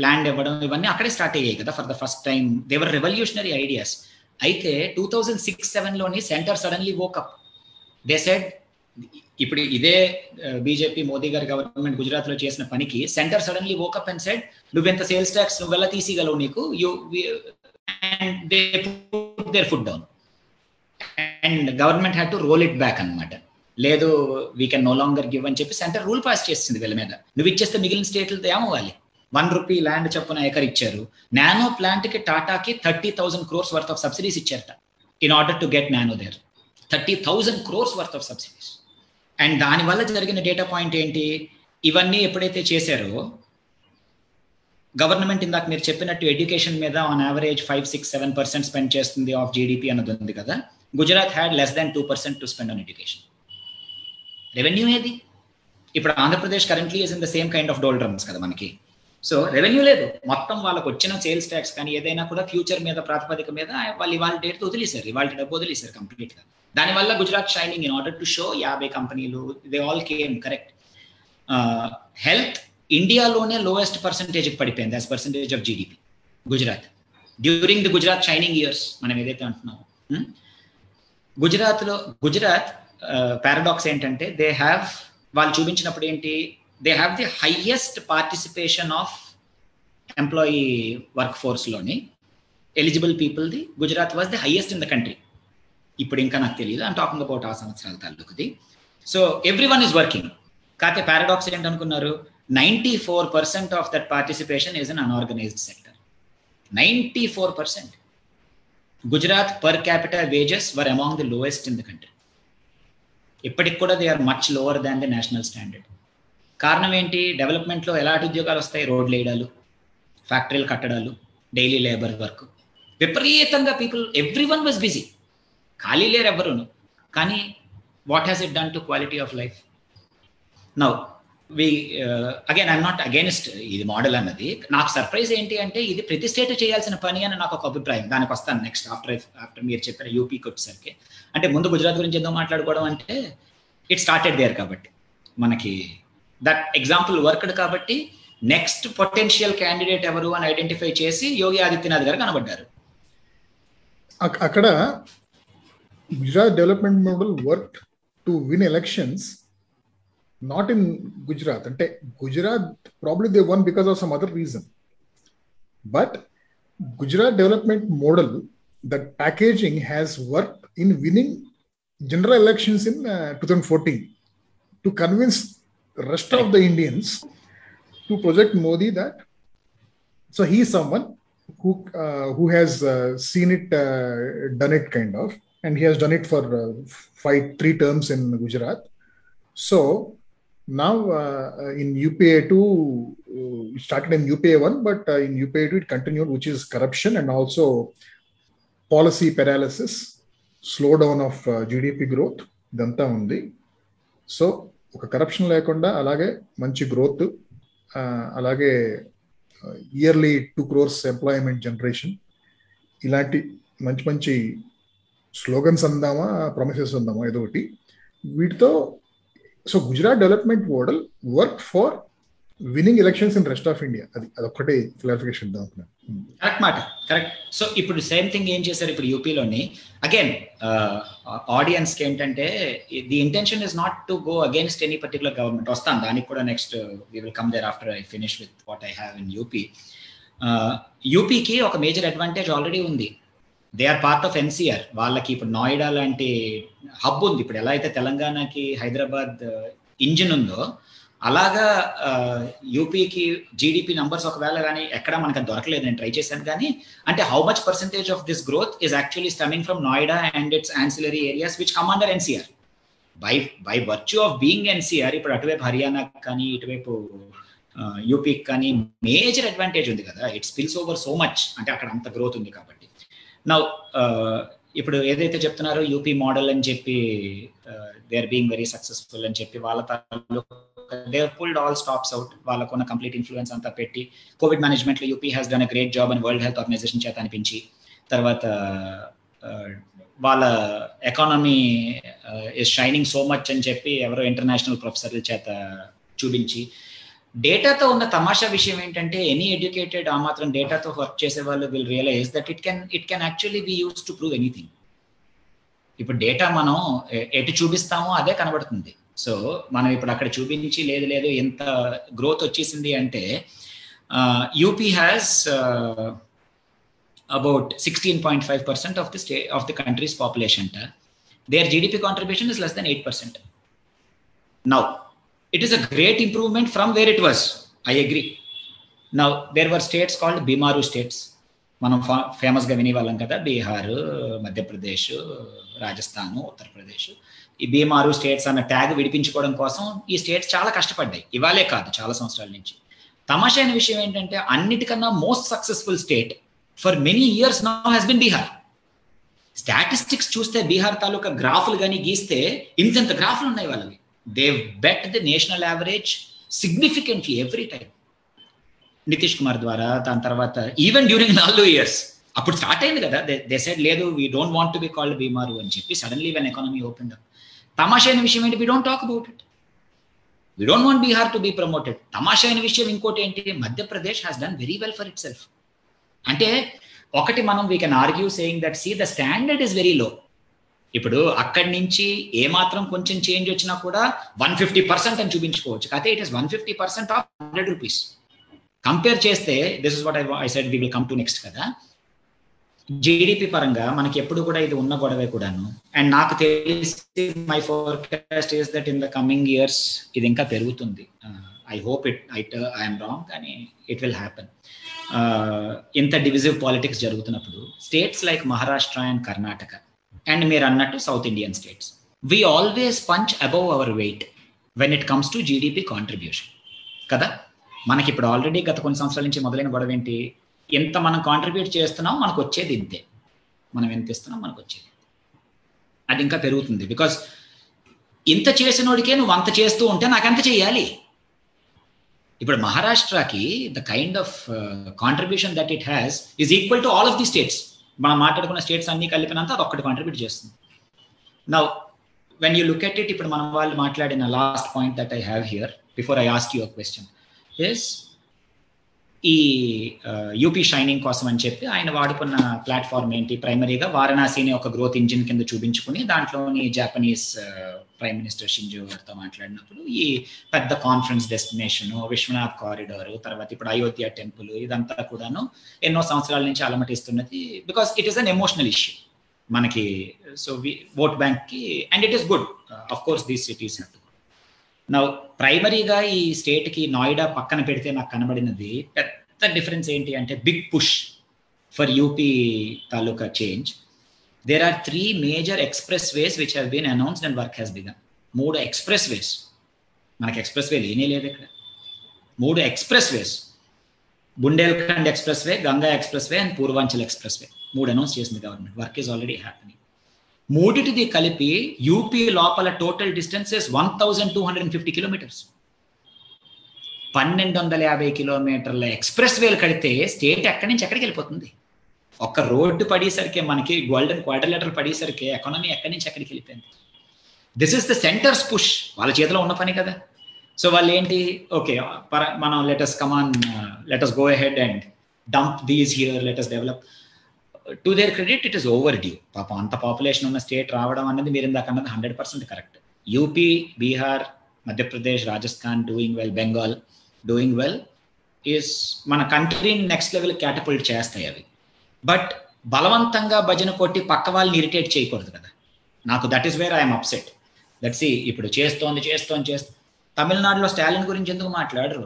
land ఇవ్వడం ఇవన్నీ అక్కడే స్టార్ట్ అయ్యాయి కదా for the first time they were revolutionary ideas అయితే two thousand six సెవెన్లోని centre suddenly woke up they said ఇప్పుడు ఇదే బీజేపీ మోదీ గారి గవర్నమెంట్ గుజరాత్లో చేసిన పనికి centre suddenly woke up and said నువ్వెంత సేల్స్ ట్యాక్స్ నువ్వెలా తీసిగలవు నీకు you they their foot down and government had to roll it back అనమాట లేదు we can no longer give అని చెప్పి సెంటర్ రూల్ పాస్ చేసింది వీళ్ళ మీద. నువ్వు ఇచ్చేస్తే మిగిలిన స్టేట్లతో ఏమవ్వాలి వన్ రూపీ ల్యాండ్ చొప్పున ఎకర్ ఇచ్చారు. నానో ప్లాంట్కి టాటాకి thirty thousand crores worth of subsidies ఇచ్చారట. In order to get Nano there thirty thousand crores worth of subsidies and దానివల్ల జరిగిన డేటా పాయింట్ ఏంటి? ఇవన్నీ ఎప్పుడైతే చేశారో గవర్నమెంట్ ఇందాక మీరు చెప్పినట్టు ఎడ్యుకేషన్ మీద on average five six seven percent spend చేస్తుంది ఆఫ్ జీడిపి అన్నది ఉంది కదా. Gujarat had less than two percent to spend on education revenue ఏది? ఇప్పుడు Andhra Pradesh currently is in the same kind of doldrums కదా మనకి. సో రెవెన్యూ లేదు. మొత్తం వాళ్ళకి వచ్చిన సేల్స్ ట్యాక్స్ కానీ ఏదైనా కూడా ఫ్యూచర్ మీద ప్రాతిపదిక మీద వాళ్ళు ఇవాళ డేట్ వదిలేశారు. ఇవాళ డబ్బు వదిలేశారు కంప్లీట్గా దానివల్ల Gujarat shining in order to show యాభై కంపెనీలు they all came correct health ఇండియాలోనే లోయెస్ట్ పర్సంటేజ్ పడిపోయింది as percentage of GDP Gujarat. During the Gujarat shining years మనం ఏదైతే అంటున్నామో hmm? గుజరాత్లో గుజరాత్ uh, పారాడాక్స్ ఏంటంటే దే హ్యావ్ వాళ్ళు చూపించినప్పుడు ఏంటి they have the highest participation of employee work ఫోర్స్లోని eligible పీపుల్ది Gujarat was the highest in the country ఇప్పుడు ఇంకా నాకు తెలియదు అండ్ టాకింగ్ అబౌట్ ఆ సంవత్సరాల తాలూకుది. So every one is working కాకపోతే paradox ఏంటనుకున్నారు? Ninety four percent of that participation is un unorganized sector ninety four percent Gujarat per capita wages were among the lowest in the country ఇప్పటికి కూడా they are much lower than the national standard కారణం ఏంటి? డెవలప్మెంట్లో ఎలాంటి ఉద్యోగాలు వస్తాయి? రోడ్లు వేయడాలు ఫ్యాక్టరీలు కట్టడాలు డైలీ లేబర్ వర్క్ విపరీతంగా people every one was busy ఖాళీ లేరు ఎవరును కానీ what has it done to quality of life now we again I'm not against ఇది మోడల్ అన్నది. నాకు సర్ప్రైజ్ ఏంటి అంటే ఇది ప్రతి స్టేట్ చేయాల్సిన పని అని నాకు ఒక అభిప్రాయం. దానికి వస్తాను నెక్స్ట్ ఆఫ్టర్ ఆఫ్టర్ మీరు చెప్పిన యూపీకి వచ్చేసరికి. అంటే ముందు గుజరాత్ గురించి ఏదో మాట్లాడుకోవడం అంటే ఇట్ స్టార్టెడ్ దేర్ కాబట్టి. మనకి దట్ ఎగ్జాంపుల్ వర్క్డ్ కాబట్టి నెక్స్ట్ పొటెన్షియల్ క్యాండిడేట్ ఎవరు అని ఐడెంటిఫై చేసి యోగి ఆదిత్యనాథ్ గారు కనబడ్డారు. అక్కడ Gujarat development model worked to win elections, not in Gujarat. And Gujarat probably they won because of some other reason. But Gujarat development model, that packaging has worked in winning general elections in uh, 2014 to convince rest of the Indians to project Modi that so he's someone who uh, who has uh, seen it uh, done it kind of and he has done it for five three terms in Gujarat. So now uh, in UPA 2, uh, it started in UPA 1, but uh, in UPA 2 it continued, which is corruption and also policy paralysis, slowdown of uh, GDP growth, ఇదంతా ఉంది సో ఒక కరప్షన్ లేకుండా అలాగే మంచి గ్రోత్ అలాగే yearly two crores employment generation ఇలాంటి మంచి మంచి స్లోగన్స్ అందామా ప్రొమిసెస్ అందామా ఏదో ఒకటి. వీటితో so Gujarat development model work for winning elections in rest of India అది అదొక్కటే క్లారిఫికేషన్ ఇద్దాం కరెక్ట్ మాట కరెక్ట్ సో ఇప్పుడు సేమ్ థింగ్ ఏం చేశారు ఇప్పుడు యూపీలోని అగైన్ ఆడియన్స్కి ఏంటంటే the intention is not to go against any particular government వస్తాను దానికి కూడా next we will come there after I finish with what I have in UP యూపీకి ఒక మేజర్ అడ్వాంటేజ్ ఆల్రెడీ ఉంది. They are part of NCR వాళ్ళకి ఇప్పుడు నోయిడా లాంటి హబ్ ఉంది. ఇప్పుడు ఎలా అయితే తెలంగాణకి హైదరాబాద్ uh, ఇంజిన్ ఉందో అలాగా యూపీకి జీడిపి నంబర్స్ ఒకవేళ కానీ ఎక్కడ మనకు దొరకలేదు. నేను ట్రై చేశాను కానీ అంటే how much percentage of this growth is actually stemming from Noida and its ancillary areas which come under NCR by by virtue of being NCR ఇప్పుడు అటువైపు హర్యానా కానీ ఇటువైపు uh, యూపీకి కానీ మేజర్ అడ్వాంటేజ్ ఉంది కదా. It spills over so much అంటే అక్కడ అంత గ్రోత్ ఉంది కాబట్టి. నా uh, ఇప్పుడు ఏదైతే చెప్తున్నారో యూపీ మోడల్ అని చెప్పి they are being very successful అని చెప్పి వాళ్ళ they pulled all stops out వాళ్ళకున్న కంప్లీట్ ఇన్ఫ్లుయెన్స్ అంతా పెట్టి కోవిడ్ మేనేజ్మెంట్లో UP has done a great job అని వరల్డ్ హెల్త్ ఆర్గనైజేషన్ చేత అనిపించి తర్వాత uh, వాళ్ళ economy is shining so much అని చెప్పి ఎవరో ఇంటర్నేషనల్ ప్రొఫెసర్ల చేత చూపించి డేటాతో ఉన్న తమాషా విషయం ఏంటంటే ఎనీ ఎడ్యుకేటెడ్ ఆ మాత్రం డేటాతో వర్క్ చేసే వాళ్ళు will realise that it can it can actually be use to prove anything ఇప్పుడు డేటా మనం ఎటు చూపిస్తామో అదే కనబడుతుంది. సో మనం ఇప్పుడు అక్కడ చూపించి లేదు లేదు ఎంత గ్రోత్ వచ్చేసింది అంటే UP has about sixteen point five percent of the stay of the country's population their GDP contribution is less than eight percent now it is a great improvement from where it was. I agree. Now, there were states called Bimaru states. మనం ఫేమస్గా వినేవాళ్ళం కదా బీహార్ మధ్యప్రదేశ్ రాజస్థాన్ ఉత్తరప్రదేశ్ ఈ బీమారు స్టేట్స్ అన్న ట్యాగ్ విడిపించుకోవడం కోసం ఈ స్టేట్స్ చాలా కష్టపడ్డాయి ఇవాళే కాదు చాలా సంవత్సరాల నుంచి తమాషా అయిన విషయం ఏంటంటే అన్నిటికన్నా most successful state for many years now has been Bihar statistics చూస్తే బీహార్ తాలూకా గ్రాఫ్లు కానీ గీస్తే ఇంతంత గ్రాఫ్లు ఉన్నాయి వాళ్ళవి they've bet the national average significantly every time. Nitish Kumar ద్వారా దాని తర్వాత ఈవెన్ డ్యూరింగ్ నాలుగు ఇయర్స్ అప్పుడు స్టార్ట్ అయింది కదా. దే సైడ్ లేదు we don't want to be called BIMARU అని చెప్పి suddenly when economy open up తమాషా విషయం ఏంటి? We don't talk about it we don't want Bihar to be promoted తమాషైన విషయం ఇంకోటి ఏంటి? Madhya Pradesh has done very well for itself అంటే ఒకటి మనం we can argue saying that see the standard is very low ఇప్పుడు అక్కడి నుంచి ఏమాత్రం కొంచెం చేంజ్ వచ్చినా కూడా వన్ ఫిఫ్టీ పర్సెంట్ అని చూపించుకోవచ్చు. కాకపోతే it is one fifty percent of hundred rupees compare చేస్తే this is what I I said we will come to next కదా జీడిపి పరంగా మనకి ఎప్పుడు కూడా ఇది ఉన్న గొడవే కూడాను. అండ్ నాకు తెలిసి my forecast is that in the coming years ఇది ఇంకా పెరుగుతుంది. I hope it I I'm wrong కానీ ఇట్ విల్ హ్యాపెన్ ఇంత డివిజివ్ పాలిటిక్స్ జరుగుతున్నప్పుడు states like Maharashtra and Karnataka and మీరు అన్నట్టు south Indian states we always punch above our weight when it comes to GDP contribution కదా? మనకి ఇప్పుడు ఆల్రెడీ గత కొన్ని సంవత్సరాల నుంచి మొదలైన గొడవ ఏంటి? ఎంత మనం కాంట్రిబ్యూట్ చేస్తున్నాం మనకు వచ్చేది ఇంతే. మనం ఎంత ఇస్తున్నాం మనకు వచ్చేది. అది ఇంకా పెరుగుతుంది. బికాస్ ఇంత చేసినోడికే నువ్వు అంత చేస్తూ ఉంటే నాకు ఎంత చేయాలి. ఇప్పుడు మహారాష్ట్రకి the kind of contribution that it has is equal to all of the states మనం మాట్లాడుకున్న స్టేట్స్ అన్ని కలిపినంత అది ఒక్కటి కాంట్రిబ్యూట్ చేస్తుంది. నా when you look at it ఇప్పుడు మనం వాళ్ళు మాట్లాడిన last point that I have here before I ask you question yes ఈ యూపీ షైనింగ్ కోసం అని చెప్పి ఆయన వాడుకున్న ప్లాట్ఫామ్ ఏంటి? ప్రైమరీగా వారణాసిని ఒక గ్రోత్ ఇంజిన్ కింద చూపించుకుని దాంట్లోని జాపనీస్ ప్రైమ్ మినిస్టర్ షింజో గారితో మాట్లాడినప్పుడు ఈ పెద్ద కాన్ఫరెన్స్ డెస్టినేషన్ విశ్వనాథ్ కారిడార్ తర్వాత ఇప్పుడు అయోధ్య టెంపుల్ ఇదంతా కూడాను ఎన్నో సంవత్సరాల నుంచి అలమటిస్తున్నది because it is an emotional issue మనకి. సో వి ఓట్ బ్యాంక్కి and it is good of course these cities have నా ప్రైమరీగా ఈ స్టేట్కి నోయిడా పక్కన పెడితే నాకు కనబడినది పెద్ద డిఫరెన్స్ ఏంటి అంటే big push for UP taluka change there are three major expressways which have been announced and work has begun మూడు ఎక్స్ప్రెస్ వేస్ మనకి ఎక్స్ప్రెస్ వే లేనే లేదు ఇక్కడ. మూడు expressways Bundelkhand expressway Ganga expressway and Purvanchal expressway మూడు అనౌన్స్ చేసింది government work is already happening మూడిటిది కలిపి యూపీ లోపల total distances one thousand two hundred fifty kilometres పన్నెండు వందల యాభై కిలోమీటర్ల ఎక్స్ప్రెస్ వేలు కడితే స్టేట్ ఎక్కడి నుంచి ఎక్కడికి వెళ్ళిపోతుంది? ఒక రోడ్డు పడేసరికి మనకి గోల్డెన్ క్వార్టర్ లెటర్ పడేసరికి ఎకానమీ ఎక్కడి నుంచి ఎక్కడికి వెళ్ళిపోయింది? This is the centre's push వాళ్ళ చేతిలో ఉన్న పని కదా. సో వాళ్ళు ఏంటి ఓకే మనం let's come on let's go ahead and dump these here let's develop to their credit it is overdue పాపం అంత పాపులేషన్ ఉన్న స్టేట్ రావడం అనేది మీరు ఇందాక అన్నది hundred percent correct UP Bihar Madhya Pradesh Rajasthan doing well Bengal doing well is మన కంట్రీని నెక్స్ట్ లెవెల్ క్యాటపుల్ట్ చేస్తాయి అవి. బట్ బలవంతంగా భజన కొట్టి పక్క వాళ్ళని ఇరిటేట్ చేయకూడదు కదా. నాకు that is where I'm upset that C ఇప్పుడు చేస్తోంది చేస్తోంది చేస్తూ తమిళనాడులో స్టాలిన్ గురించి ఎందుకు మాట్లాడరు?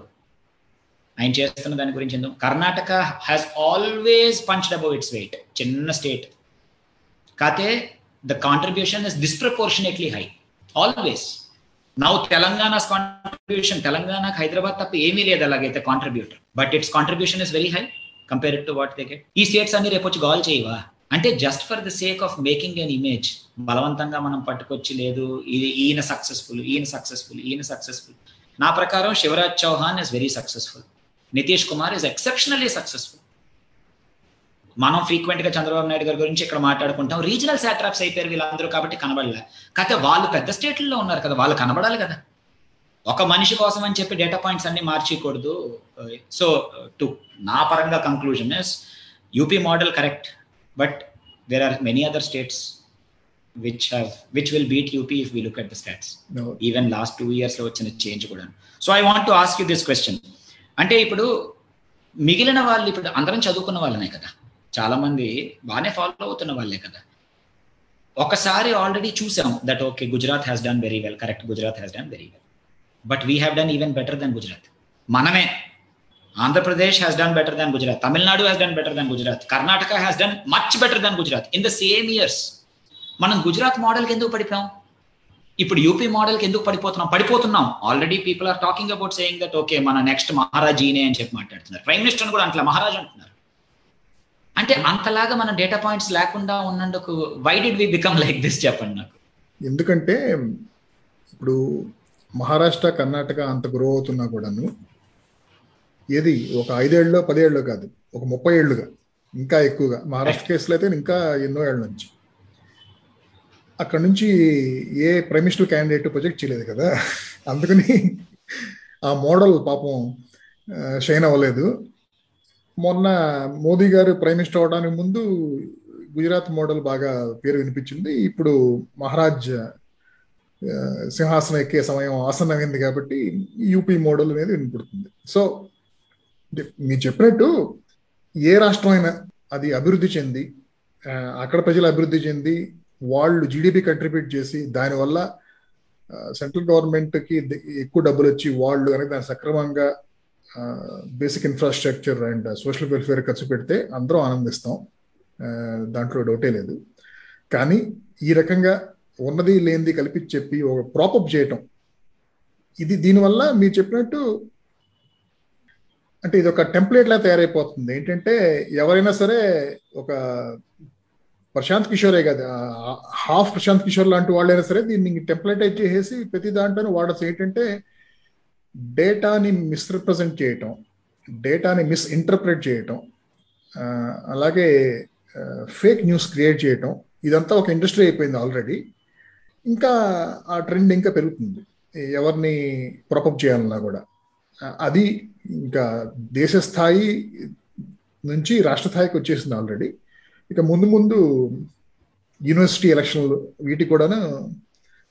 ఆయన చేస్తున్న దాని గురించి ఎందుకు? Karnataka has always punched above its weight చిన్న స్టేట్ కాతే the contribution is disproportionately high always now Telangana contribution తెలంగాణకు హైదరాబాద్ తప్ప ఏమీ లేదు అలాగైతే contributor but its contribution is very high compare to what they get ఈ స్టేట్స్ అన్ని రేపు వచ్చి గాల్ చేయవా? అంటే just for the sake of making an image బలవంతంగా మనం పట్టుకొచ్చి లేదు ఇది ఈయన సక్సెస్ఫుల్ ఈయన సక్సెస్ఫుల్ ఈయన సక్సెస్ఫుల్ నా ప్రకారం Shivraj Chouhan is very successful Nitish Kumar is exceptionally successful మనం ఫ్రీక్వెంట్గా చంద్రబాబు నాయుడు గారి గురించి ఇక్కడ మాట్లాడుకుంటాం. రీజనల్ శాట్రాప్స్ అయిపోయారు వీళ్ళందరూ కాబట్టి కనబడలే. కాకపోతే వాళ్ళు పెద్ద స్టేట్లలో ఉన్నారు కదా వాళ్ళు కనబడాలి కదా. ఒక మనిషి కోసం అని చెప్పి డేటా పాయింట్స్ అన్ని మార్చేయకూడదు సో టు నా పరంగా conclusion is UP model correct but there are many other states which have which will beat UP if we look at the stats even last two ఇయర్స్లో వచ్చిన చేంజ్ కూడా so I want to ask you this question అంటే ఇప్పుడు మిగిలిన వాళ్ళు ఇప్పుడు అందరం చదువుకున్న వాళ్ళనే కదా. చాలా మంది బాగానే ఫాలో అవుతున్న వాళ్ళే కదా. ఒకసారి ఆల్రెడీ చూసాం that okay Gujarat has done very well correct Gujarat has done very well but we have done even better than Gujarat మనమే. Andhra Pradesh has done better than Gujarat Tamil Nadu has done better than Gujarat Karnataka has done much better than Gujarat in the same years మనం గుజరాత్ మోడల్కి ఎందుకు పడిపోయాం? ఇప్పుడు యూపీ మోడల్కి ఎందుకు పడిపోతున్నాం? పడిపోతున్నాం. Already people are talking about saying that okay మన నెక్స్ట్ మహారాజీనే అని చెప్పి మాట్లాడుతున్నారు. ప్రైమ్ మినిస్టర్ కూడా అంటలా మహారాజ్ అంటున్నారు. అంటే అంతలాగా మన డేటా పాయింట్స్ లేకుండా ఉన్నందుకు why did we become like this చెప్పండి నాకు. ఎందుకంటే ఇప్పుడు మహారాష్ట్ర కర్ణాటక అంత గ్రో అవుతున్నా కూడాను ఏది ఒక ఐదేళ్ళలో పదేళ్ళు కాదు ఒక ముప్పై ఏళ్ళుగా ఇంకా ఎక్కువగా. మహారాష్ట్ర కేసులో అయితే ఇంకా ఎన్నో ఏళ్ళ నుంచి. అక్కడ నుంచి ఏ ప్రైమ్ మినిస్టర్ క్యాండిడేట్ ప్రొజెక్ట్ చేయలేదు కదా. అందుకని ఆ మోడల్ పాపం షైన్ అవ్వలేదు. మొన్న మోదీ గారు ప్రైమ్ మినిస్టర్ అవడానికి ముందు గుజరాత్ మోడల్ బాగా పేరు వినిపించింది. ఇప్పుడు మహారాజ్ సింహాసనం ఎక్కే సమయం ఆసన్నమైంది కాబట్టి యూపీ మోడల్ అనేది వినపడుతుంది. సో మీరు చెప్పినట్టు ఏ రాష్ట్రం అయినా అది అభివృద్ధి చెంది అక్కడ ప్రజలు అభివృద్ధి చెంది వాళ్ళు జీడిపి కంట్రిబ్యూట్ చేసి దానివల్ల సెంట్రల్ గవర్నమెంట్కి ఎక్కువ డబ్బులు వచ్చి వాళ్ళు కనుక దాన్ని సక్రమంగా basic infrastructure and social welfare ఖర్చు పెడితే అందరం ఆనందిస్తాం. దాంట్లో డౌటే లేదు. కానీ ఈ రకంగా ఉన్నది లేనిది కలిపి చెప్పి ఒక ప్రాపప్ చేయటం ఇది దీనివల్ల మీరు చెప్పినట్టు అంటే ఇది ఒక టెంప్లెట్ లా తయారైపోతుంది. ఏంటంటే ఎవరైనా సరే ఒక ప్రశాంత్ కిషోరే కదా. హాఫ్ ప్రశాంత్ కిషోర్ లాంటి వాళ్ళైనా సరే దీన్ని టెంప్లెటైజ్ చేసేసి ప్రతి దాంట్లోనూ వాడచ్చు. ఏంటంటే డేటాని మిస్రిప్రజెంట్ చేయటం డేటాని మిస్ ఇంటర్ప్రెట్ చేయటం అలాగే ఫేక్ న్యూస్ క్రియేట్ చేయటం ఇదంతా ఒక ఇండస్ట్రీ అయిపోయింది ఆల్రెడీ. ఇంకా ఆ ట్రెండ్ ఇంకా పెరుగుతుంది. ఎవరిని ప్రొపప్ చేయాలన్నా కూడా. అది ఇంకా దేశ స్థాయి నుంచి రాష్ట్ర స్థాయికి వచ్చేసింది ఆల్రెడీ. ఇక ముందు ముందు యూనివర్సిటీ ఎలక్షన్లు వీటికి కూడాను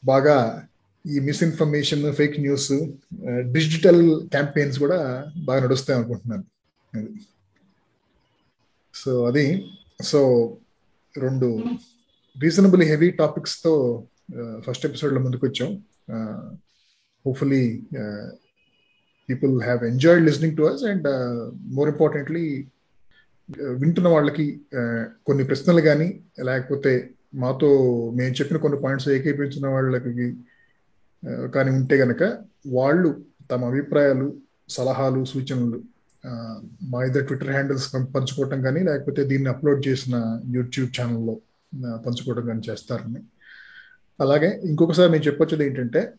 బాగా ఈ misinformation fake news digital campaigns కూడా బాగా నడుస్తాయి అనుకుంటున్నాను సో అది సో రెండు రీజనబుల్ హెవీ టాపిక్స్తో ఫస్ట్ ఎపిసోడ్లో ముందుకు వచ్చాం hopefully people have enjoyed listening to us and more importantly వింటున్న వాళ్ళకి కొన్ని ప్రశ్నలు కానీ లేకపోతే మాతో మేము చెప్పిన కొన్ని పాయింట్స్ ఏకీపించిన వాళ్ళకి కానీ ఉంటే గనక వాళ్ళు తమ అభిప్రాయాలు సలహాలు సూచనలు మా ఇద్దరు ట్విట్టర్ హ్యాండిల్స్ పంచుకోవటం కానీ లేకపోతే దీన్ని అప్లోడ్ చేసిన యూట్యూబ్ ఛానల్లో పంచుకోవడం కానీ చేస్తారని. అలాగే ఇంకొకసారి నేను చెప్పొచ్చేది ఏంటంటే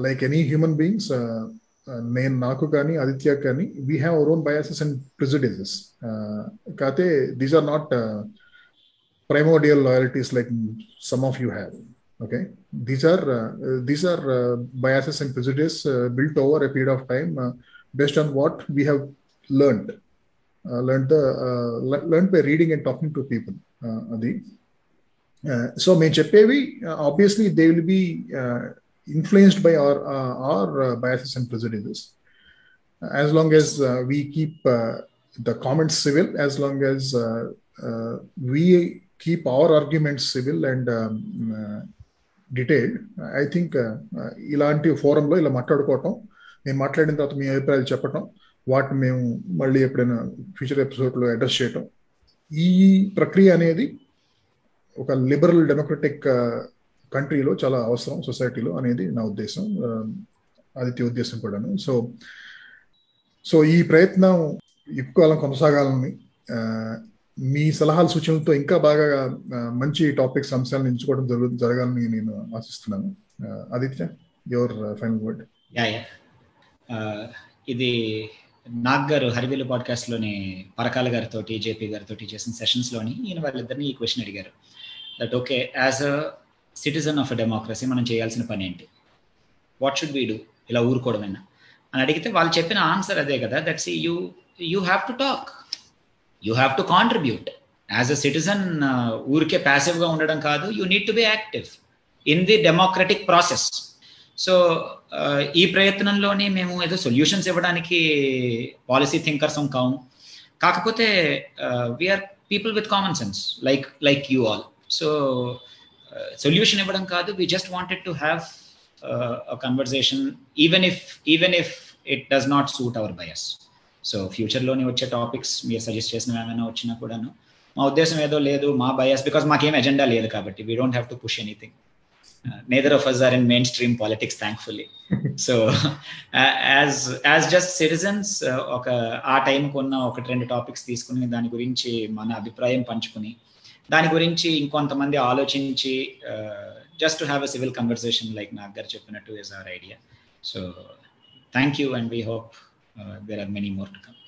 లైక్ ఎనీ హ్యూమన్ బీయింగ్స్ నేను నాకు కానీ ఆదిత్య కానీ we have our own biases and prejudices కాకపోతే these are not primordial loyalties like some of you have okay these are uh, these are uh, biases and prejudice uh, built over a period of time based on what we have learned learned the learned by reading and talking to people adi so మేము చెప్పేవి obviously they will be influenced by our our biases and prejudices as long as we keep the comments civil as long as we keep our arguments civil and um, uh, detailed I think ఇలాంటి ఫోరంలో ఇలా మాట్లాడుకోవటం నేను మాట్లాడిన తర్వాత మీ అభిప్రాయాలు చెప్పటం వాటిని మేము మళ్ళీ ఎప్పుడైనా ఫ్యూచర్ ఎపిసోడ్లో అడ్రస్ చేయటం ఈ ప్రక్రియ అనేది ఒక లిబరల్ డెమోక్రటిక్ కంట్రీలో చాలా అవసరం సొసైటీలో అనేది నా ఉద్దేశం ఆదిత్య ఉద్దేశం కూడాను. సో సో ఈ ప్రయత్నం ఎక్కువ కాలం కొనసాగాలని మీ సలహాలు సూచనలతో ఇంకా బాగా మంచి టాపిక్స్ అంశాలను ఎంచుకోవడం జరుగు జరగాలని నేను ఆశిస్తున్నాను. Aditya your final word. Yeah ఇది నాగ్ గారు హరివిల్లు పాడ్కాస్ట్లోని పరకాల గారితో జేపీ గారితో చేసిన సెషన్స్లోని ఈయన వాళ్ళిద్దరిని ఈ క్వశ్చన్ అడిగారు. That okay as a citizen of a democracy మనం చేయాల్సిన పని ఏంటి? వాట్ షుడ్ వీ డూ ఇలా ఊరుకోవడమైనా అని అడిగితే వాళ్ళు చెప్పిన ఆన్సర్ అదే కదా that's you you have to talk you have to contribute as a citizen ఊరికే ప్యాసివ్గా ఉండడం కాదు you need to be active in the democratic process so ఈ ప్రయత్నంలోనే మేము ఏదో సొల్యూషన్స్ ఇవ్వడానికి పాలసీ థింకర్స్ కాము. కాకపోతే we're people with common sense like like you all so Uh, solution ఇవ్వడం కాదు. We just wanted to have conversation even if even if it does not suit our bias so ఫ్యూచర్లోని వచ్చే టాపిక్స్ మీరు సజెస్ట్ చేసిన ఏమైనా వచ్చినా కూడాను మా ఉద్దేశం ఏదో లేదు మా బయాస్ బికాస్ మాకేం ఎజెండా లేదు కాబట్టి we don't have to push anything neither of us are in mainstream politics thankfully so as as just citizens ఒక ఆ టైంకి ఉన్న ఒకటి రెండు టాపిక్స్ తీసుకుని దాని గురించి మన అభిప్రాయం పంచుకుని దాని గురించి ఇంకొంతమంది ఆలోచించి just to have a civil conversation like Nag garu చెప్పినట్టు is our idea so thank you and we hope there are many more to come.